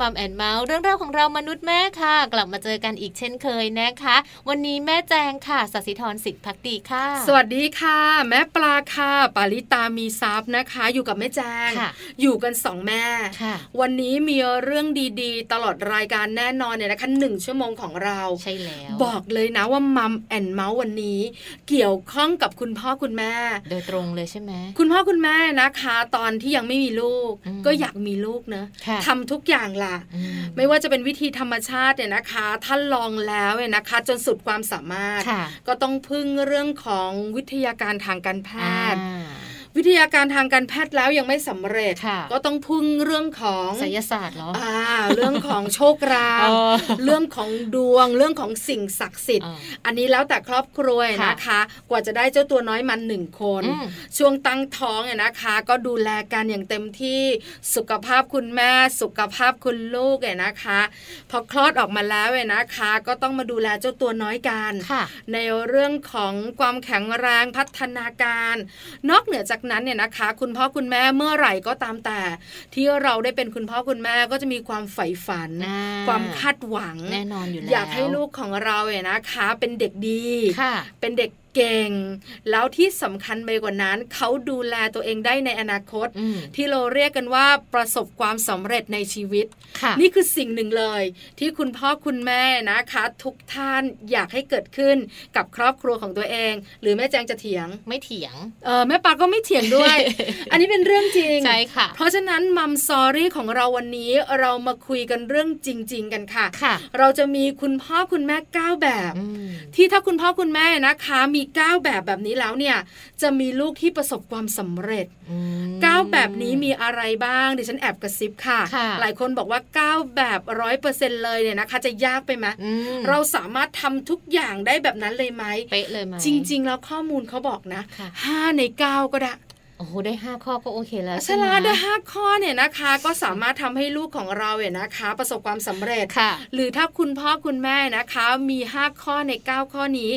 Mom and Mouth เรื่องราวของ เรามนุษย์แม่ค่ะ กลับมาเจอกันอีกเช่นเคยนะคะ วันนี้แม่แจงค่ะสัสิธรสิทธิพักดีค่ะ สวัสดีค่ะ แม่ปลาค่ะ ปาริตามีซับนะคะ อยู่กับแม่แจง อยู่กันสองแม่ วันนี้มีเรื่องดีๆ ตลอดรายการแน่นอนเนี่ยนะคะหนึ่งชั่วโมงของเราใช่แล้วบอกเลยนะว่า Mom and Mouth วันนี้ เกี่ยวข้องกับคุณพ่อคุณแม่ โดยตรงเลยใช่ไหมคุณพ่อคุณแม่นะคะ ตอนที่ยังไม่มีลูก ก็อยากมีลูกเนะทำทุกอย่างล่ะ ไม่ว่าจะเป็นวิธีธรรมชาติเนี่ยนะคะท่านลองแล้วเนี่ยนะคะ จนสุดความสามารถ ก็ต้องพึ่งเรื่องของวิทยาการทางการแพทย์ วิทยาการทางการแพทย์แล้วยังไม่สำเร็จ ก็ต้องพึ่งเรื่องของศิลศาสตร์เหรออ่าเรื่องของโชครางเรื่องของดวง เรื่องของสิ่งศักดิ์สิทธิ์ อันนี้แล้วแต่ครอบครัวนะคะ กว่าจะได้เจ้าตัวน้อยมันหนึ่งคน ช่วงตั้งท้องเนี่ยนะคะ ก็ดูแลกันอย่างเต็มที่สุขภาพคุณแม่ สุขภาพคุณลูกเนี่ยนะคะ พอคลอดออกมาแล้วเนี่ยนะคะ ก็ต้องมาดูแลเจ้าตัวน้อยกันในเรื่องของความแข็งแรงพัฒนาการ นอกเหนือจากนั้นเนี่ยนะคะ คุณพ่อคุณแม่เมื่อไหร่ก็ตามแต่ ที่เราได้เป็นคุณพ่อคุณแม่ก็จะมีความใฝ่ฝัน ความคาดหวังแน่นอนอยู่แล้วอยากให้ลูกของเราเนี่ยนะคะ เป็นเด็กดีเป็นเด็ก เก่ง แล้วที่สำคัญไปกว่านั้นเขาดูแลตัวเองได้ในอนาคต ที่เราเรียกกันว่าประสบความสำเร็จในชีวิต นี่คือสิ่งหนึ่งเลย ที่คุณพ่อคุณแม่นะคะ ทุกท่านอยากให้เกิดขึ้นกับครอบครัวของตัวเอง หรือแม่แจงจะเถียงไม่เถียงเออแม่ปาก็ไม่เถียงด้วย อันนี้เป็นเรื่องจริงใช่ค่ะ เพราะฉะนั้นมัมซอรี่ของเราวันนี้เรามาคุยกันเรื่องจริง ๆ กันค่ะค่ะเราจะมีคุณพ่อคุณแม่ก้าแบบ ที่ถ้าคุณพ่อคุณแม่นะคะมีก้าวแบบแบบนี้แล้วเนี่ยจะมีลูกที่ประสบความสำเร็จก้าวแบบนี้มีอะไรบ้างดิฉันแอบกระซิบค่ะ หลายคนบอกว่าก้าวแบบร้อยเปอร์เซ็นเลยเนี่ยนะคะ จะยากไปไหมเราสามารถทำทุกอย่างได้แบบนั้นเลยไหมเป๊ะเลยไหมจริง ๆ แล้วข้อมูลเขาบอกนะห้าในเก้าก็ได้ โอ้โหได้ห้าข้อก็โอเคแล้วใช่ไหมได้ห้าข้อเนี่ยนะคะ ก็สามารถทำให้ลูกของเราเนี่ยนะคะ ประสบความสำเร็จค่ะ หรือถ้าคุณพ่อคุณแม่นะคะ มีห้าข้อในเก้าข้อนี้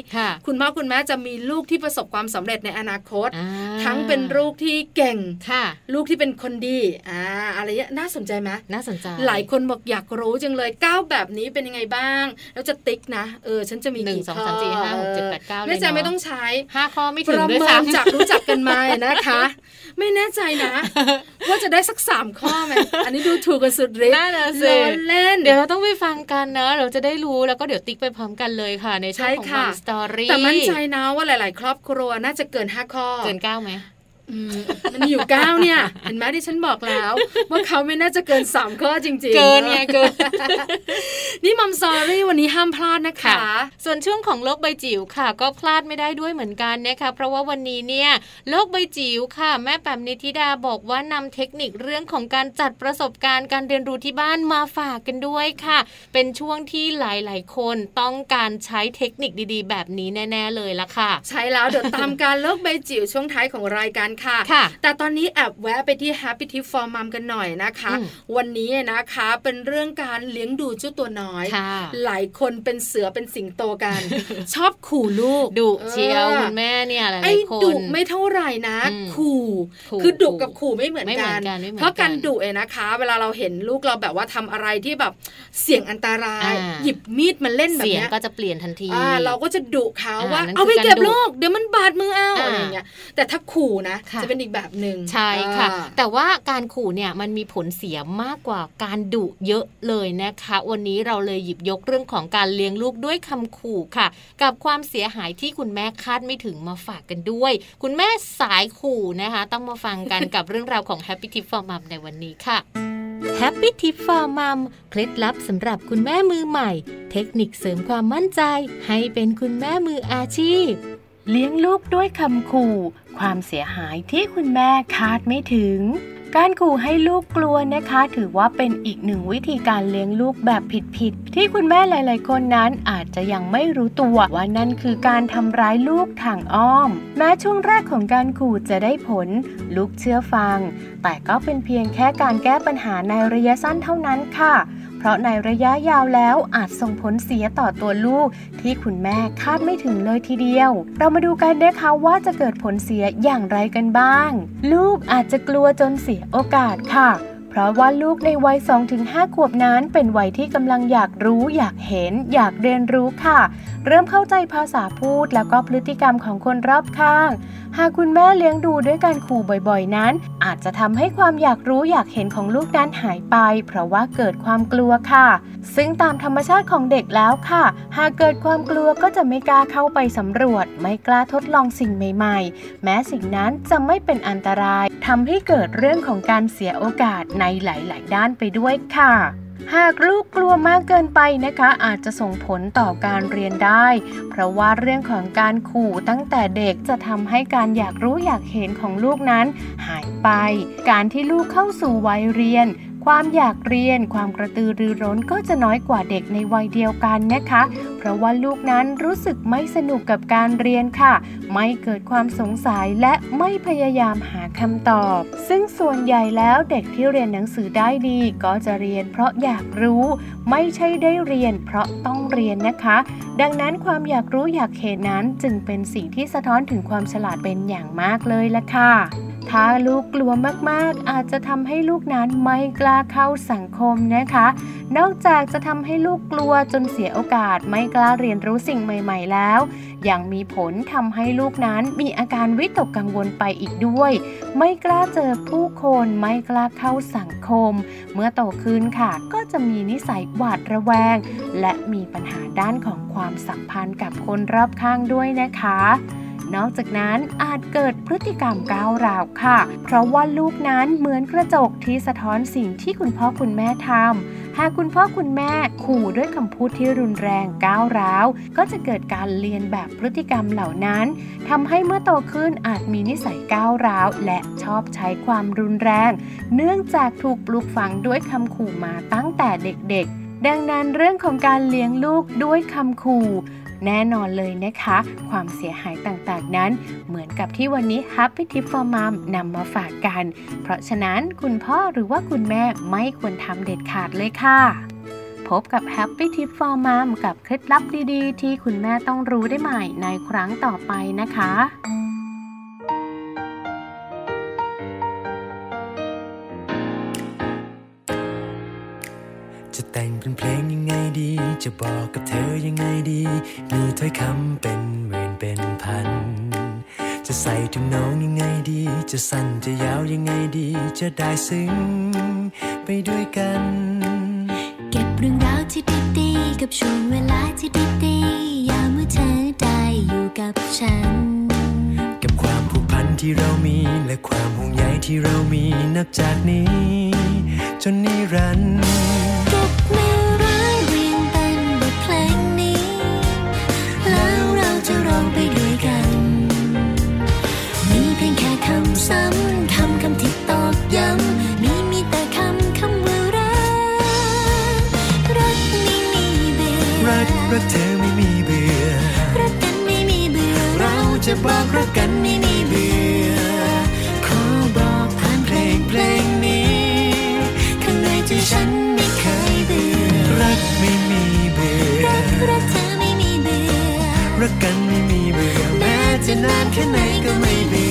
คุณพ่อคุณแม่จะมีลูกที่ประสบความสำเร็จในอนาคต ทั้งเป็นลูกที่เก่งค่ะ ลูกที่เป็นคนดีอ่าอะไรเงี้ยน่าสนใจไหมน่าสนใจ หลายคนบอกอยากรู้จังเลยเก้าแบบนี้เป็นยังไงบ้าง แล้วจะติ๊กนะเออฉันจะมีกี่ข้อหนึ่งสองสามสี่ห้าหกเจ็ดแปดเก้าเลยไม่ใช่ไม่ต้องใช้ห้าข้อไม่ถึงด้วยซ้ำจากรู้จักกันมานะคะไม่แน่ใจนะ ว่าจะได้สักสามข้อไหมอันนี้ดูถูกกันสุดฤทธิ์น่าจะเล่น เดี๋ยวเราต้องไปฟังกันนะ เราจะได้รู้แล้วก็เดี๋ยวติ๊กไปพร้อมกันเลยค่ะ ในช่องของมันสตอรี่แต่มั่นใจนะว่าหลาย ๆ ครอบครัวน่าจะเกินห้าข้อ เกินเก้าไหม มันอยู่เก้าเนี่ย เห็นไหมที่ฉันบอกแล้ว ว่าเขาไม่น่าจะเกินสามข้อจริงๆ เกินไงเกิน นี่มัมซอรี่วันนี้ห้ามพลาดนะคะ ส่วนช่วงของโลกใบจิ๋วค่ะ ก็พลาดไม่ได้ด้วยเหมือนกันนะคะเพราะว่าวันนี้เนี่ยโลกใบจิ๋วค่ะ แม่แปมนิธิดาบอกว่านำเทคนิคเรื่องของการจัดประสบการณ์การเรียนรู้ที่บ้านมาฝากกันด้วยค่ะ เป็นช่วงที่หลายๆ คนต้องการใช้เทคนิคดีๆ แบบนี้แน่ ๆ เลยละค่ะ ใช่แล้วเดี๋ยวตามการโลกใบจิ๋วช่วงท้ายของรายการค่ะค่ะ แต่ตอนนี้แอบแวะไปที่ Happy Tip for Mom กันหน่อยนะคะ วันนี้นะคะเป็นเรื่องการเลี้ยงดูเจ้าตัวน้อย หลายคนเป็นเสือเป็นสิงโตกัน ชอบขู่ลูกดุเชียวคุณแม่เนี่ยหลายคนดุไม่เท่าไหร่นะ ขู่ คือดุกับขู่ไม่เหมือนกัน เพราะการดุเองนะคะ เวลาเราเห็นลูกเราแบบว่าทำอะไรที่แบบเสี่ยงอันตราย หยิบมีดมันเล่นแบบนี้ก็จะเปลี่ยนทันทีเราก็จะดุเขาว่า เอาไปเก็บลูกเดี๋ยวมันบาดมือเอาอะไรเงี้ยแต่ถ้าขู่นะจะเป็นอีกแบบหนึ่งใช่ค่ะ แต่ว่าการขู่เนี่ยมันมีผลเสียมากกว่าการดุเยอะเลยนะคะ วันนี้เราเลยหยิบยกเรื่องของการเลี้ยงลูกด้วยคำขู่ค่ะ กับความเสียหายที่คุณแม่คาดไม่ถึงมาฝากกันด้วย คุณแม่สายขู่นะคะ ต้องมาฟังกันกับเรื่องราวของ Happy Tip for Mom ในวันนี้ค่ะ Happy Tip for Mom เคล็ดลับสำหรับคุณแม่มือใหม่ เทคนิคเสริมความมั่นใจ ให้เป็นคุณแม่มืออาชีพ เลี้ยงลูกด้วยคำขู่ ความเสียหายที่คุณแม่คาดไม่ถึง การขู่ให้ลูกกลัวนะคะ ถือว่าเป็นอีกหนึ่งวิธีการเลี้ยงลูกแบบผิดๆที่คุณแม่หลาย ๆ คนนั้นอาจจะยังไม่รู้ตัวว่านั่นคือการทำร้ายลูกทางอ้อม แม้ช่วงแรกของการขู่จะได้ผล ลูกเชื่อฟัง แต่ก็เป็นเพียงแค่การแก้ปัญหาในระยะสั้นเท่านั้นค่ะ เพราะในระยะยาวแล้วอาจส่งผลเสียต่อตัวลูก ที่คุณแม่คาดไม่ถึงเลยทีเดียว เรามาดูกันนะคะว่าจะเกิดผลเสียอย่างไรกันบ้าง ลูกอาจจะกลัวจนเสียโอกาสค่ะ เพราะว่าลูกในวัย 2-5 ขวบนั้นเป็นวัยที่กำลังอยากรู้ อยากเห็น อยากเรียนรู้ค่ะ เริ่มเข้าใจภาษาพูดแล้วก็พฤติกรรมของคนรอบข้าง หากคุณแม่เลี้ยงดูด้วยการขู่บ่อยๆ นั้น อาจจะทำให้ความอยากรู้อยากเห็นของลูกนั้นหายไป เพราะว่าเกิดความกลัวค่ะ ซึ่งตามธรรมชาติของเด็กแล้วค่ะ หากเกิดความกลัวก็จะไม่กล้าเข้าไปสำรวจ ไม่กล้าทดลองสิ่งใหม่ ๆ แม้สิ่งนั้นจะไม่เป็นอันตรายทำให้เกิดเรื่องของการเสียโอกาสในหลาย ๆ ด้านไปด้วยค่ะ หากลูกกลัวมากเกินไปนะคะ อาจจะส่งผลต่อการเรียนได้ เพราะว่าเรื่องของการขู่ตั้งแต่เด็กจะทำให้การอยากรู้อยากเห็นของลูกนั้น หายไป การที่ลูกเข้าสู่วัยเรียน ความอยากเรียนความกระตือรือร้นก็จะน้อยกว่าเด็กในวัยเดียวกันนะคะ เพราะว่าลูกนั้นรู้สึกไม่สนุกกับการเรียนค่ะ ไม่เกิดความสงสัยและไม่พยายามหาคำตอบ ซึ่งส่วนใหญ่แล้วเด็กที่เรียนหนังสือได้ดี ก็จะเรียนเพราะอยากรู้ ไม่ใช่ได้เรียน เพราะต้องเรียนนะคะ ดังนั้นความอยากรู้อยากเห็นนั้นจึงเป็นสิ่งที่สะท้อนถึงความฉลาดเป็นอย่างมากเลยละค่ะถ้าลูกกลัวมากๆ อาจจะทำให้ลูกนั้นไม่กล้าเข้าสังคมนะคะ นอกจากจะทำให้ลูกกลัวจนเสียโอกาสไม่กล้าเรียนรู้สิ่งใหม่ ๆ แล้ว ยังมีผลทำให้ลูกนั้นมีอาการวิตกกังวลไปอีกด้วย ไม่กล้าเจอผู้คนไม่กล้าเข้าสังคม เมื่อโตขึ้นค่ะ ก็จะมีนิสัยหวาดระแวง และมีปัญหาด้านของความสัมพันธ์กับคนรอบข้างด้วยนะคะ นอกจากนั้นอาจเกิดพฤติกรรมก้าวร้าวค่ะ เพราะว่าลูกนั้นเหมือนกระจกที่สะท้อนสิ่งที่คุณพ่อคุณแม่ทำหากคุณพ่อคุณแม่ขู่ด้วยคำพูดที่รุนแรงก้าวร้าว ก็จะเกิดการเรียนแบบพฤติกรรมเหล่านั้นทำให้เมื่อโตขึ้นอาจมีนิสัยก้าวร้าว และชอบใช้ความรุนแรง เนื่องจากถูกปลูกฝังด้วยคำขู่มาตั้งแต่เด็กๆดังนั้นเรื่องของการเลี้ยงลูกด้วยคำขู่ แน่นอนเลยนะคะ ความเสียหายต่างๆนั้น เหมือนกับที่วันนี้ Happy Tip for Mom นำมาฝากกัน เพราะฉะนั้นคุณพ่อหรือว่าคุณแม่ไม่ควรทำเด็ดขาดเลยค่ะพบกับ Happy Tip for Mom กับเคล็ดลับดีๆ ที่คุณแม่ต้องรู้ได้ใหม่ในครั้งต่อไปนะคะจะแต่งเป็นเพลงยังไงดี จะบอกกับเธอยังไงดี มีถ้อยคำเป็นหมื่นเป็นพัน จะใส่ถุงน้องยังไงดี จะสั้นจะยาวยังไงดี จะได้ซึ้งไปด้วยกัน เก็บเรื่องราวที่ดีๆกับช่วงเวลาที่ดีๆยามเมื่อเธอได้อยู่กับฉัน กับความผูกพันที่เรามีและความห่วงใยที่เรามีนับจากนี้ จนนิรันดร์ ซ้ำคำคำที่ตอกย้ำ มีมีแต่คำคำว่ารัก รักไม่มีเบื่อ รักรักเธอไม่มีเบื่อ รักกันไม่มีเบื่อ เราจะบอกรักกันไม่มีเบื่อ จะนานแค่ไหนก็ไม่เ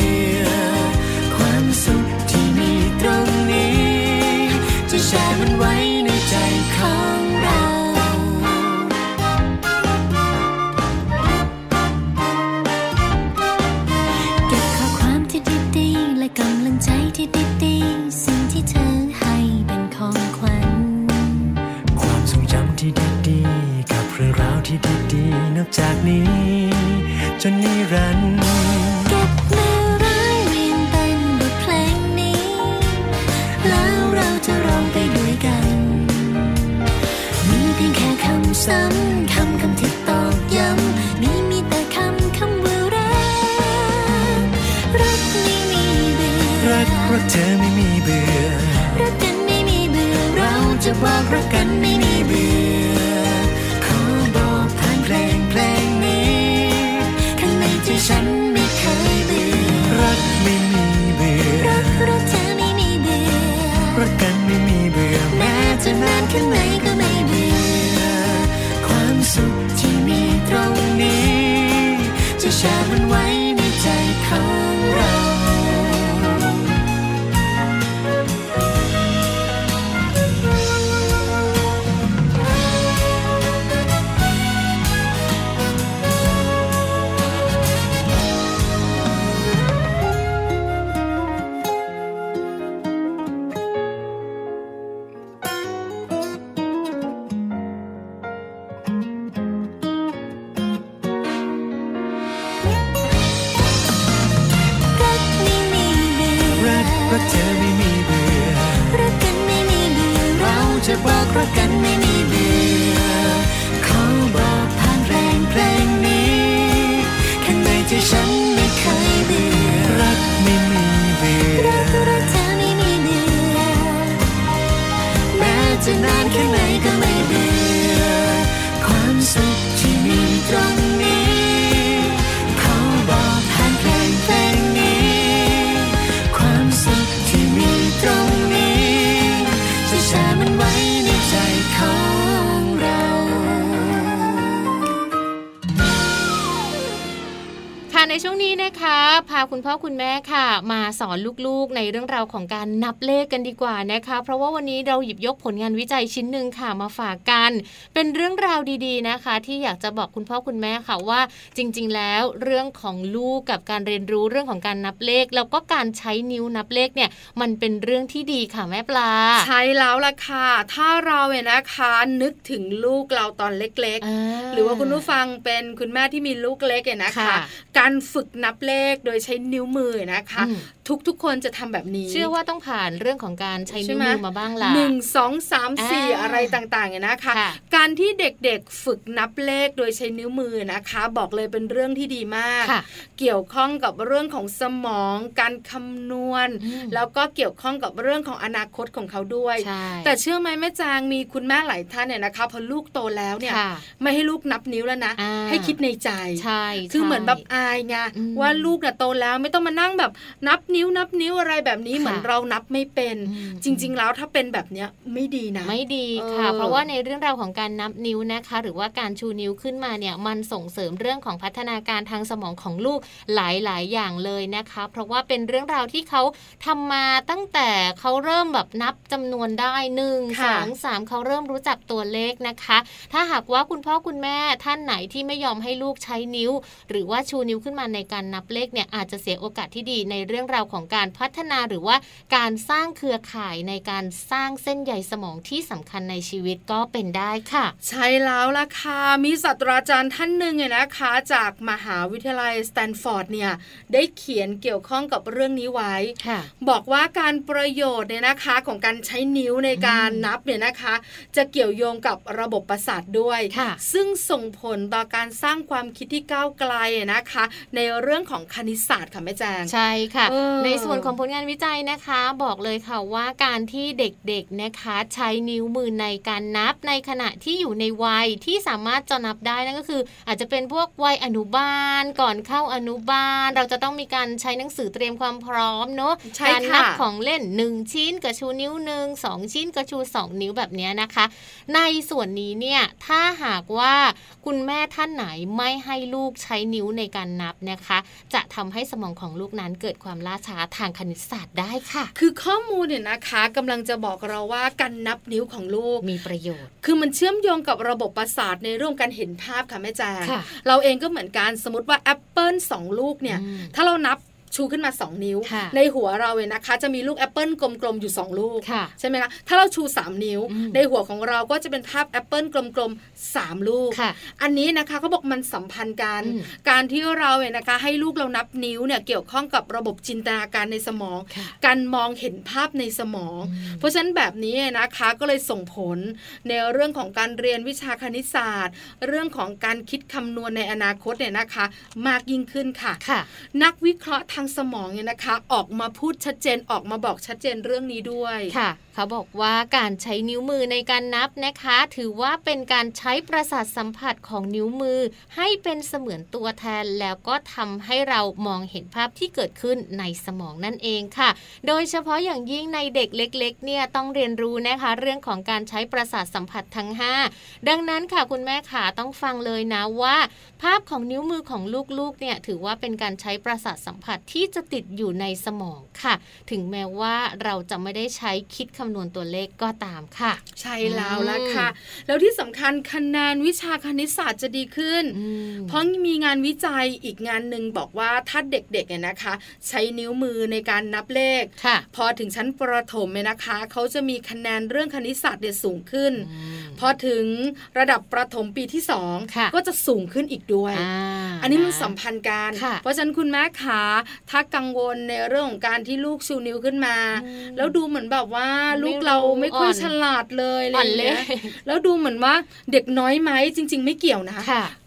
บอกรักกันไม่มีเบื่อขอบอกผ่านเพลงเพลงนี้ข้างในใจฉันไม่เคยเบื่อรักไม่มีเบื่อรักรักเธอไม่มีเบื่อรักกันไม่มีเบื่อแม้จะนานแค่ไหนก็ไม่เบื่อความสุขที่มีตรงนี้ จะแชร์มันไว้ในใจของเรา พ่อคุณแม่ค่ะ มาสอนลูกๆ ในเรื่องราวของการนับเลขกันดีกว่านะคะ เพราะว่าวันนี้เราหยิบยกผลงานวิจัยชิ้นหนึ่งค่ะมาฝากกัน เป็นเรื่องราวดีๆนะคะ ที่อยากจะบอกคุณพ่อคุณแม่ค่ะว่า จริง ๆ แล้วเรื่องของลูกกับการเรียนรู้เรื่องของการนับเลข แล้วก็การใช้นิ้วนับเลขเนี่ยมันเป็นเรื่องที่ดีค่ะแม่ปลา ใช่แล้วล่ะค่ะ ถ้าเราเนี่ยนะคะนึกถึงลูกเราตอนเล็กอ่าๆหรือว่าคุณผู้ฟังเป็นคุณแม่ที่มีลูกเล็กเนี่ยนะคะค่ะการฝึกนับเลขโดยใช้นิ้วมือนะคะอืมทุกๆคนจะทำแบบนี้ เชื่อว่าต้องผ่านเรื่องของการใช้นิ้วใช่ไหมมือมาบ้างล่ะหนึ่งสองสามสี่อ่าอะไรต่างๆเนี่ยนะคะค่ะการที่เด็กๆฝึกนับเลขโดยใช้นิ้วมือนะคะ บอกเลยเป็นเรื่องที่ดีมากค่ะเกี่ยวข้องกับเรื่องของสมอง การคำนวณอืมแล้วก็เกี่ยวข้องกับเรื่องของอนาคตของเขาด้วยใช่แต่เชื่อไหมแม่จางมีคุณแม่หลายท่านเนี่ยนะคะพอลูกโตแล้วเนี่ยค่ะไม่ให้ลูกนับนิ้วแล้วนะอ่าให้คิดในใจใช่คือเหมือนแบบใช่อายไงอืมว่าลูกน่ะโตแล้วไม่ต้องมานั่งแบบนับนิ้วนับนิ้วอะไรแบบนี้ค่ะเหมือนเรานับไม่เป็นอืมจริง ๆ แล้วถ้าเป็นแบบเนี้ยไม่ดีนะ ไม่ดีค่ะเออเพราะว่าในเรื่องราวของการนับนิ้วนะคะ หรือว่าการชูนิ้วขึ้นมาเนี่ยมันส่งเสริมเรื่องของพัฒนาการทางสมองของลูกหลาย ๆ อย่างเลยนะคะ เพราะว่าเป็นเรื่องราวที่เขาทำมาตั้งแต่เขาเริ่มแบบนับจำนวนได้หนึ่งสค่ะองสามเขาเริ่มรู้จักตัวเลขนะคะ ถ้าหากว่าคุณพ่อคุณแม่ท่านไหนที่ไม่ยอมให้ลูกใช้นิ้ว หรือว่าชูนิ้วขึ้นมาในการนับเลขเนี่ยอาจจะเสียโอกาสที่ดีในเรื่องราวของการพัฒนาหรือว่าการสร้างเครือข่ายในการสร้างเส้นใยสมองที่สำคัญในชีวิตก็เป็นได้ค่ะ ใช่แล้วล่ะค่ะมีศาสตราจารย์ท่านหนึ่งเนี่ยนะคะ จากมหาวิทยาลัยสแตนฟอร์ดเนี่ยได้เขียนเกี่ยวข้องกับเรื่องนี้ไว้ค่ะบอกว่าการประโยชน์เนี่ยนะคะของการใช้นิ้วในการอืมนับเนี่ยนะคะ จะเกี่ยวโยงกับระบบประสาทด้วยค่ะซึ่งส่งผลต่อการสร้างความคิดที่ก้าวไกลนะคะ ในเรื่องของคณิตศาสตร์ค่ะแม่แจงใช่ค่ะเออในส่วนของผลงานวิจัยนะคะ บอกเลยค่ะว่าการที่เด็กๆนะคะใช้นิ้วมือในการนับในขณะที่อยู่ในวัยที่สามารถจะนับได้นั่นก็คือ อาจจะเป็นพวกวัยอนุบาล ก่อนเข้าอนุบาล เราจะต้องมีการใช้หนังสือเตรียมความพร้อมเนอะใช่การนัค่ะของเล่น 1 ชิ้นกระชูนิ้วหนึ่งสองชิ้นกระชู 2 นิ้วแบบเนี้ยนะคะ ในส่วนนี้เนี่ยถ้าหากว่าคุณแม่ท่านไหนไม่ให้ลูกใช้นิ้วในการนับนะคะ จะทำให้สมองของลูกนั้นเกิดความล่าช้าทางคณิตศาสตร์ได้ค่ะ คือข้อมูลเนี่ยนะคะกำลังจะบอกเราว่าการนับนิ้วของลูกมีประโยชน์ คือมันเชื่อมโยงกับระบบประสาทในเรื่องการเห็นภาพค่ะแม่แจงค่ะเราเองก็เหมือนกันสมมติว่าแอปเปิลสองลูกเนี่ยอืมถ้าเรานับ ชูขึ้นมา 2 นิ้วค่ะในหัวเราเนี่ยนะคะ จะมีลูกแอปเปิลกลมๆอยู่ 2 ลูกค่ะใช่ไหมคะถ้าเราชู 3 นิ้วอืมในหัวของเราก็จะเป็นภาพแอปเปิลกลมๆ3 ลูกค่ะอันนี้นะคะเขาบอกมันสัมพันธ์กันอืมการที่เราเนี่ยนะคะให้ลูกเรานับนิ้วเนี่ยเกี่ยวข้องกับระบบจินตนาการในสมองค่ะการมองเห็นภาพในสมองอืมเพราะฉะนั้นแบบนี้นะคะก็เลยส่งผลในเรื่องของการเรียนวิชาคณิตศาสตร์ เรื่องของการคิดคำนวณในอนาคตเนี่ยนะคะ มากยิ่งขึ้นค่ะค่ะนักวิเคราะห์ทางสมองเนี่ยนะคะ ออกมาพูดชัดเจนออกมาบอกชัดเจนเรื่องนี้ด้วยค่ะ เขาบอกว่าการใช้นิ้วมือในการนับนะคะ ถือว่าเป็นการใช้ประสาทสัมผัสของนิ้วมือ ให้เป็นเสมือนตัวแทนแล้วก็ทำให้เรามองเห็นภาพที่เกิดขึ้นในสมองนั่นเองค่ะ โดยเฉพาะอย่างยิ่งในเด็กเล็กๆเนี่ยต้องเรียนรู้นะคะ เรื่องของการใช้ประสาทสัมผัสทั้ง 5 ดังนั้นค่ะคุณแม่ขาต้องฟังเลยนะว่า ภาพของนิ้วมือของลูกๆเนี่ยถือว่าเป็นการใช้ประสาทสัมผัสที่จะติดอยู่ในสมองค่ะ ถึงแม้ว่าเราจะไม่ได้ใช้คิดคำนวณตัวเลขก็ตามค่ะ ใช่แล้วละค่ะ แล้วที่สำคัญคะแนนวิชาคณิตศาสตร์จะดีขึ้นอืมเพราะมีงานวิจัยอีกงานหนึ่งบอกว่าถ้าเด็กๆเนี่ยนะคะ ใช้นิ้วมือในการนับเลขค่ะพอถึงชั้นประถมเนี่ยนะคะเขาจะมีคะแนนเรื่องคณิตศาสตร์เนี่ยสูงขึ้นอืมพอถึงระดับประถมปีที่สองก็จะสูงขึ้นอีกด้วยอันนี้มันสัมพันธ์กัน เพราะฉะนั้นคุณแม่ขาถ้ากังวลในเรื่องของการที่ลูกชูนิ้วขึ้นมา แล้วดูเหมือนแบบว่าลูกเราไม่ค่อยฉลาดเลยอะไรเงี้ยแล้วดูเหมือนว่าเด็กน้อยไหมจริง ๆ ไม่เกี่ยวนะ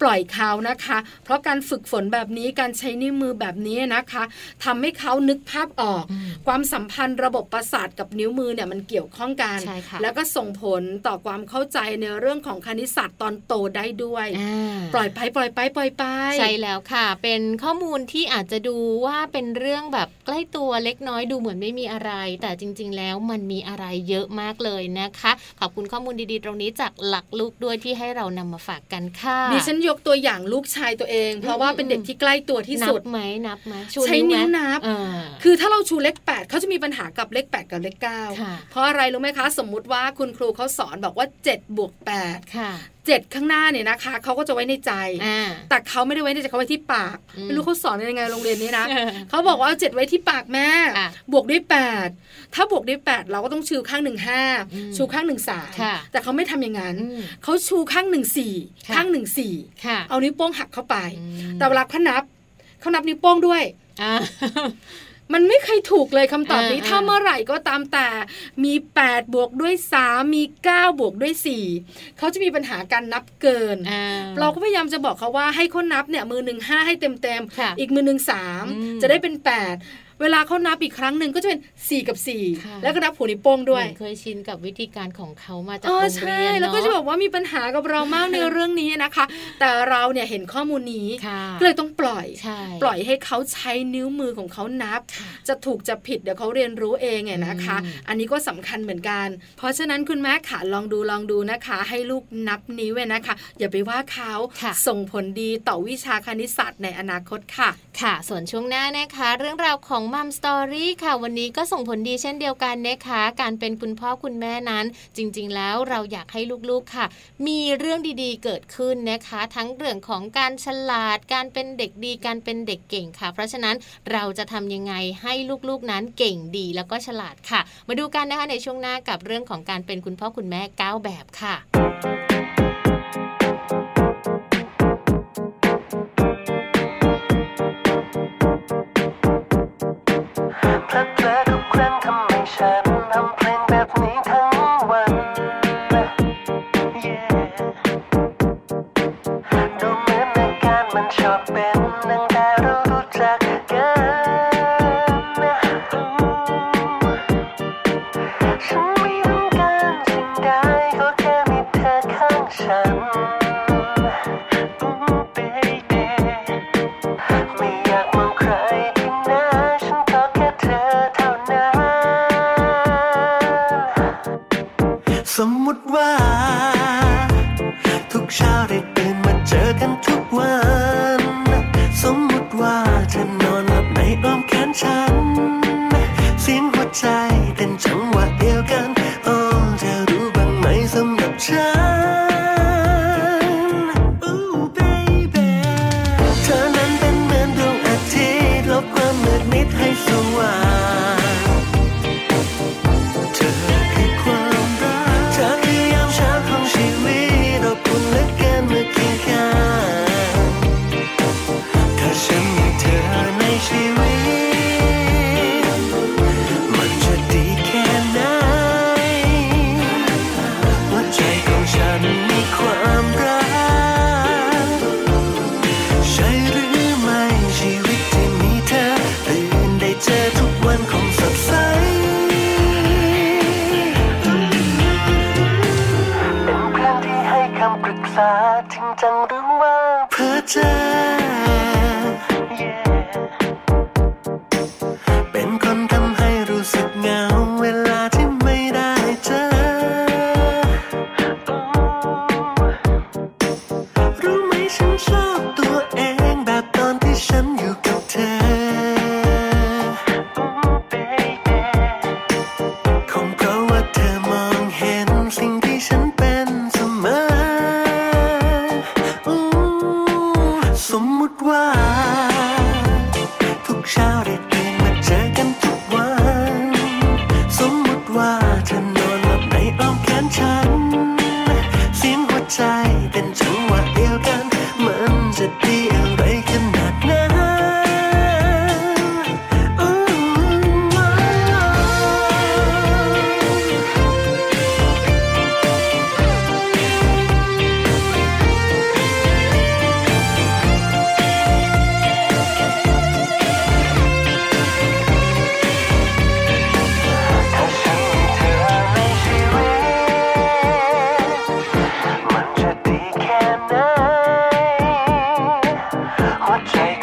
ปล่อยเขานะคะ เพราะการฝึกฝนแบบนี้การใช้นิ้วมือแบบนี้นะคะทำให้เขานึกภาพออก ความสัมพันธ์ระบบประสาทกับนิ้วมือเนี่ยมันเกี่ยวข้องกัน แล้วก็ส่งผลต่อความเข้าใจในเรื่องของคณิตศาสตร์ตอนโตได้ด้วย ปล่อยไปปล่อยไปปล่อยไปใช่แล้วค่ะ เป็นข้อมูลที่อาจจะดูว่าเป็นเรื่องแบบใกล้ตัวเล็กน้อยดูเหมือนไม่มีอะไร แต่จริง ๆ แล้วมันมีอะไรเยอะมากเลยนะคะ ขอบคุณข้อมูลดีๆ ตรงนี้จากหลักลูกด้วยที่ให้เรานำมาฝากกันค่ะดิฉันยกตัวอย่างลูกชายตัวเอง เพราะว่าเป็นเด็กที่ใกล้ตัวที่สุดนับไหมนับไหมใช้นิ้วนับคือถ้าเราชูเลขแปดเขาจะมีปัญหากับเลขแปดกับเลขเก้าเพราะอะไรรู้ไหมคะ สมมุติว่าคุณครูเขาสอนบอกว่า7บวก8 เจ็ดข้างหน้าเนี่ยนะคะเขาก็จะไว้ในใจ แต่เขาไม่ได้ไว้ในใจเขาไว้ที่ปากไม่รู้เขาสอนยังไงโรงเรียนนี้นะเขาบอกว่าเอาเจ็ดไว้ที่ปากแม่ บวกด้วยแปดถ้าบวกด้วยแปดเราก็ต้องชูข้างหนึ่งห้าชูข้างหนึ่งสามแต่เขาไม่ทำอย่างนั้นเขาชูข้างหนึ่งสี่ข้างหนึ่งสี่เอานิ้วโป้งหักเข้าไป แต่เวลาเขานับเขานับนิ้วโป้งด้วย มันไม่เคยถูกเลยคำตอบนี้ถ้าเมื่อไหร่ก็ตามแต่มี8บวกด้วย3มี9บวกด้วย4เขาจะมีปัญหาการนับเกิน เราก็พยายามจะบอกเขาว่าให้เขานับเนี่ยมือหนึ่งห้าให้เต็มเต็มอีกมือหนึ่งสามจะได้เป็น8 เวลาเขานับอีกครั้งหนึ่งก็จะเป็น 4 กับ 4 แล้วก็นับหัวนิ้วโป้งด้วย เคยชินกับวิธีการของเขามาจากโรงเรียนเนาะแล้วก็จะบอกว่ามีปัญหากับเรามากในเรื่องนี้นะคะ แต่เราเนี่ยเห็นข้อมูลนี้ก็เลยต้องปล่อย ปล่อยให้เขาใช้นิ้วมือของเขานับ จะถูกจะผิดเดี๋ยวเขาเรียนรู้เองไงนะคะ อันนี้ก็สำคัญเหมือนกัน เพราะฉะนั้นคุณแม่ขาลองดูลองดูนะคะ ให้ลูกนับนิ้วนะคะ อย่าไปว่าเขาส่งผลดีต่อวิชาคณิตศาสตร์ในอนาคตค่ะ ค่ะ ส่วนช่วงหน้านะคะ เรื่องราวของ Mom Story ค่ะ วันนี้ก็ส่งผลดีเช่นเดียวกันนะคะ การเป็นคุณพ่อคุณแม่นั้น จริง ๆ แล้วเราอยากให้ลูกๆค่ะ มีเรื่องดีๆ เกิดขึ้นนะคะ ทั้งเรื่องของการฉลาด การเป็นเด็กดี การเป็นเด็กเก่งค่ะ เพราะฉะนั้นเราจะทำยังไงให้ลูกๆนั้นเก่งดีแล้วก็ฉลาดค่ะ มาดูกันนะคะในช่วงหน้ากับเรื่องของการเป็นคุณพ่อคุณแม่9แบบค่ะ เผอทุครั้งทำให้ฉันทำเพลงแบบนี้ทั้งวันดูเหมือนอาการมันชอบเป็นหนึ่ง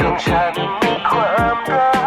ของฉันมีความรัก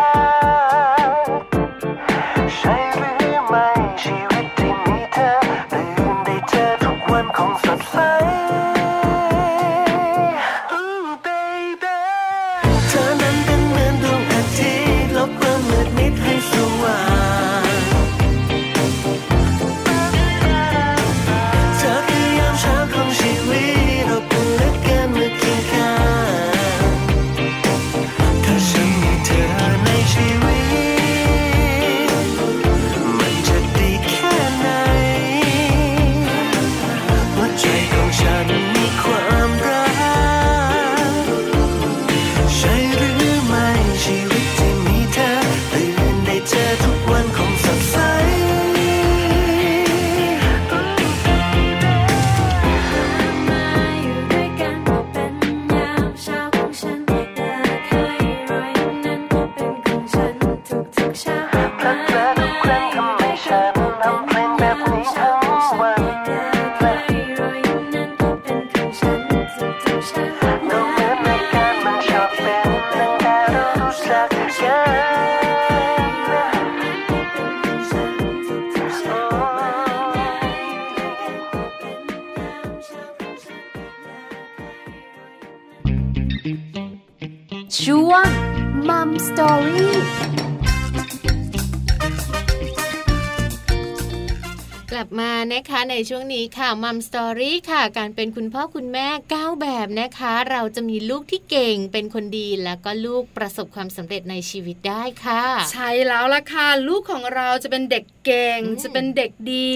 ค่ะมัมสตอรี่ค่ะ การเป็นคุณพ่อคุณแม่ 9 แบบนะคะ เราจะมีลูกที่ เก่งเป็นคนดีแล้วก็ลูกประสบความสำเร็จในชีวิตได้ค่ะ ใช่แล้วล่ะค่ะลูกของเราจะเป็นเด็กเก่ง จะเป็นเด็กดี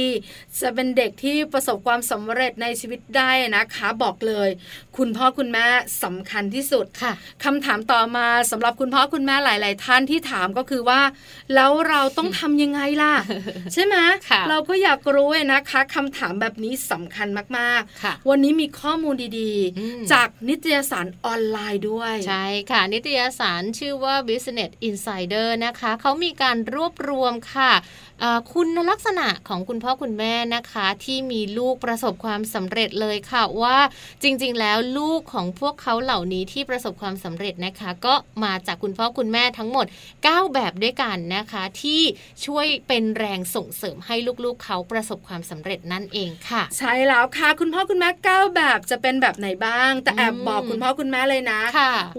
จะเป็นเด็กที่ประสบความสำเร็จในชีวิตได้นะคะ บอกเลย คุณพ่อคุณแม่สำคัญที่สุดค่ะคำถามต่อมาสำหรับคุณพ่อคุณแม่หลาย ๆ ท่านที่ถามก็คือว่า แล้วเราต้องทำยังไงล่ะ ใช่ไหมเราก็อยากรู้นะคะคำถามแบบนี้สำคัญมาก ๆ วันนี้มีข้อมูลดี ๆ จากนิตยสารออนไลน์ด้วย ใช่ค่ะ นิตยสารชื่อว่า Business Insider นะคะเขามีการรวบรวมค่ะคุณลักษณะของคุณพ่อคุณแม่นะคะ ที่มีลูกประสบความสำเร็จเลยค่ะว่าจริงๆ แล้วลูกของพวกเขาเหล่านี้ที่ประสบความสำเร็จนะคะ ก็มาจากคุณพ่อคุณแม่ทั้งหมด 9 แบบด้วยกันนะคะ ที่ช่วยเป็นแรงส่งเสริมให้ลูกๆ เขาประสบความสำเร็จนั่นเองค่ะ ใช่แล้วค่ะ คุณพ่อคุณแม่ 9 แบบจะเป็นแบบไหนบ้าง แต่แอบบอกคุณพ่อคุณแม่เลยนะะ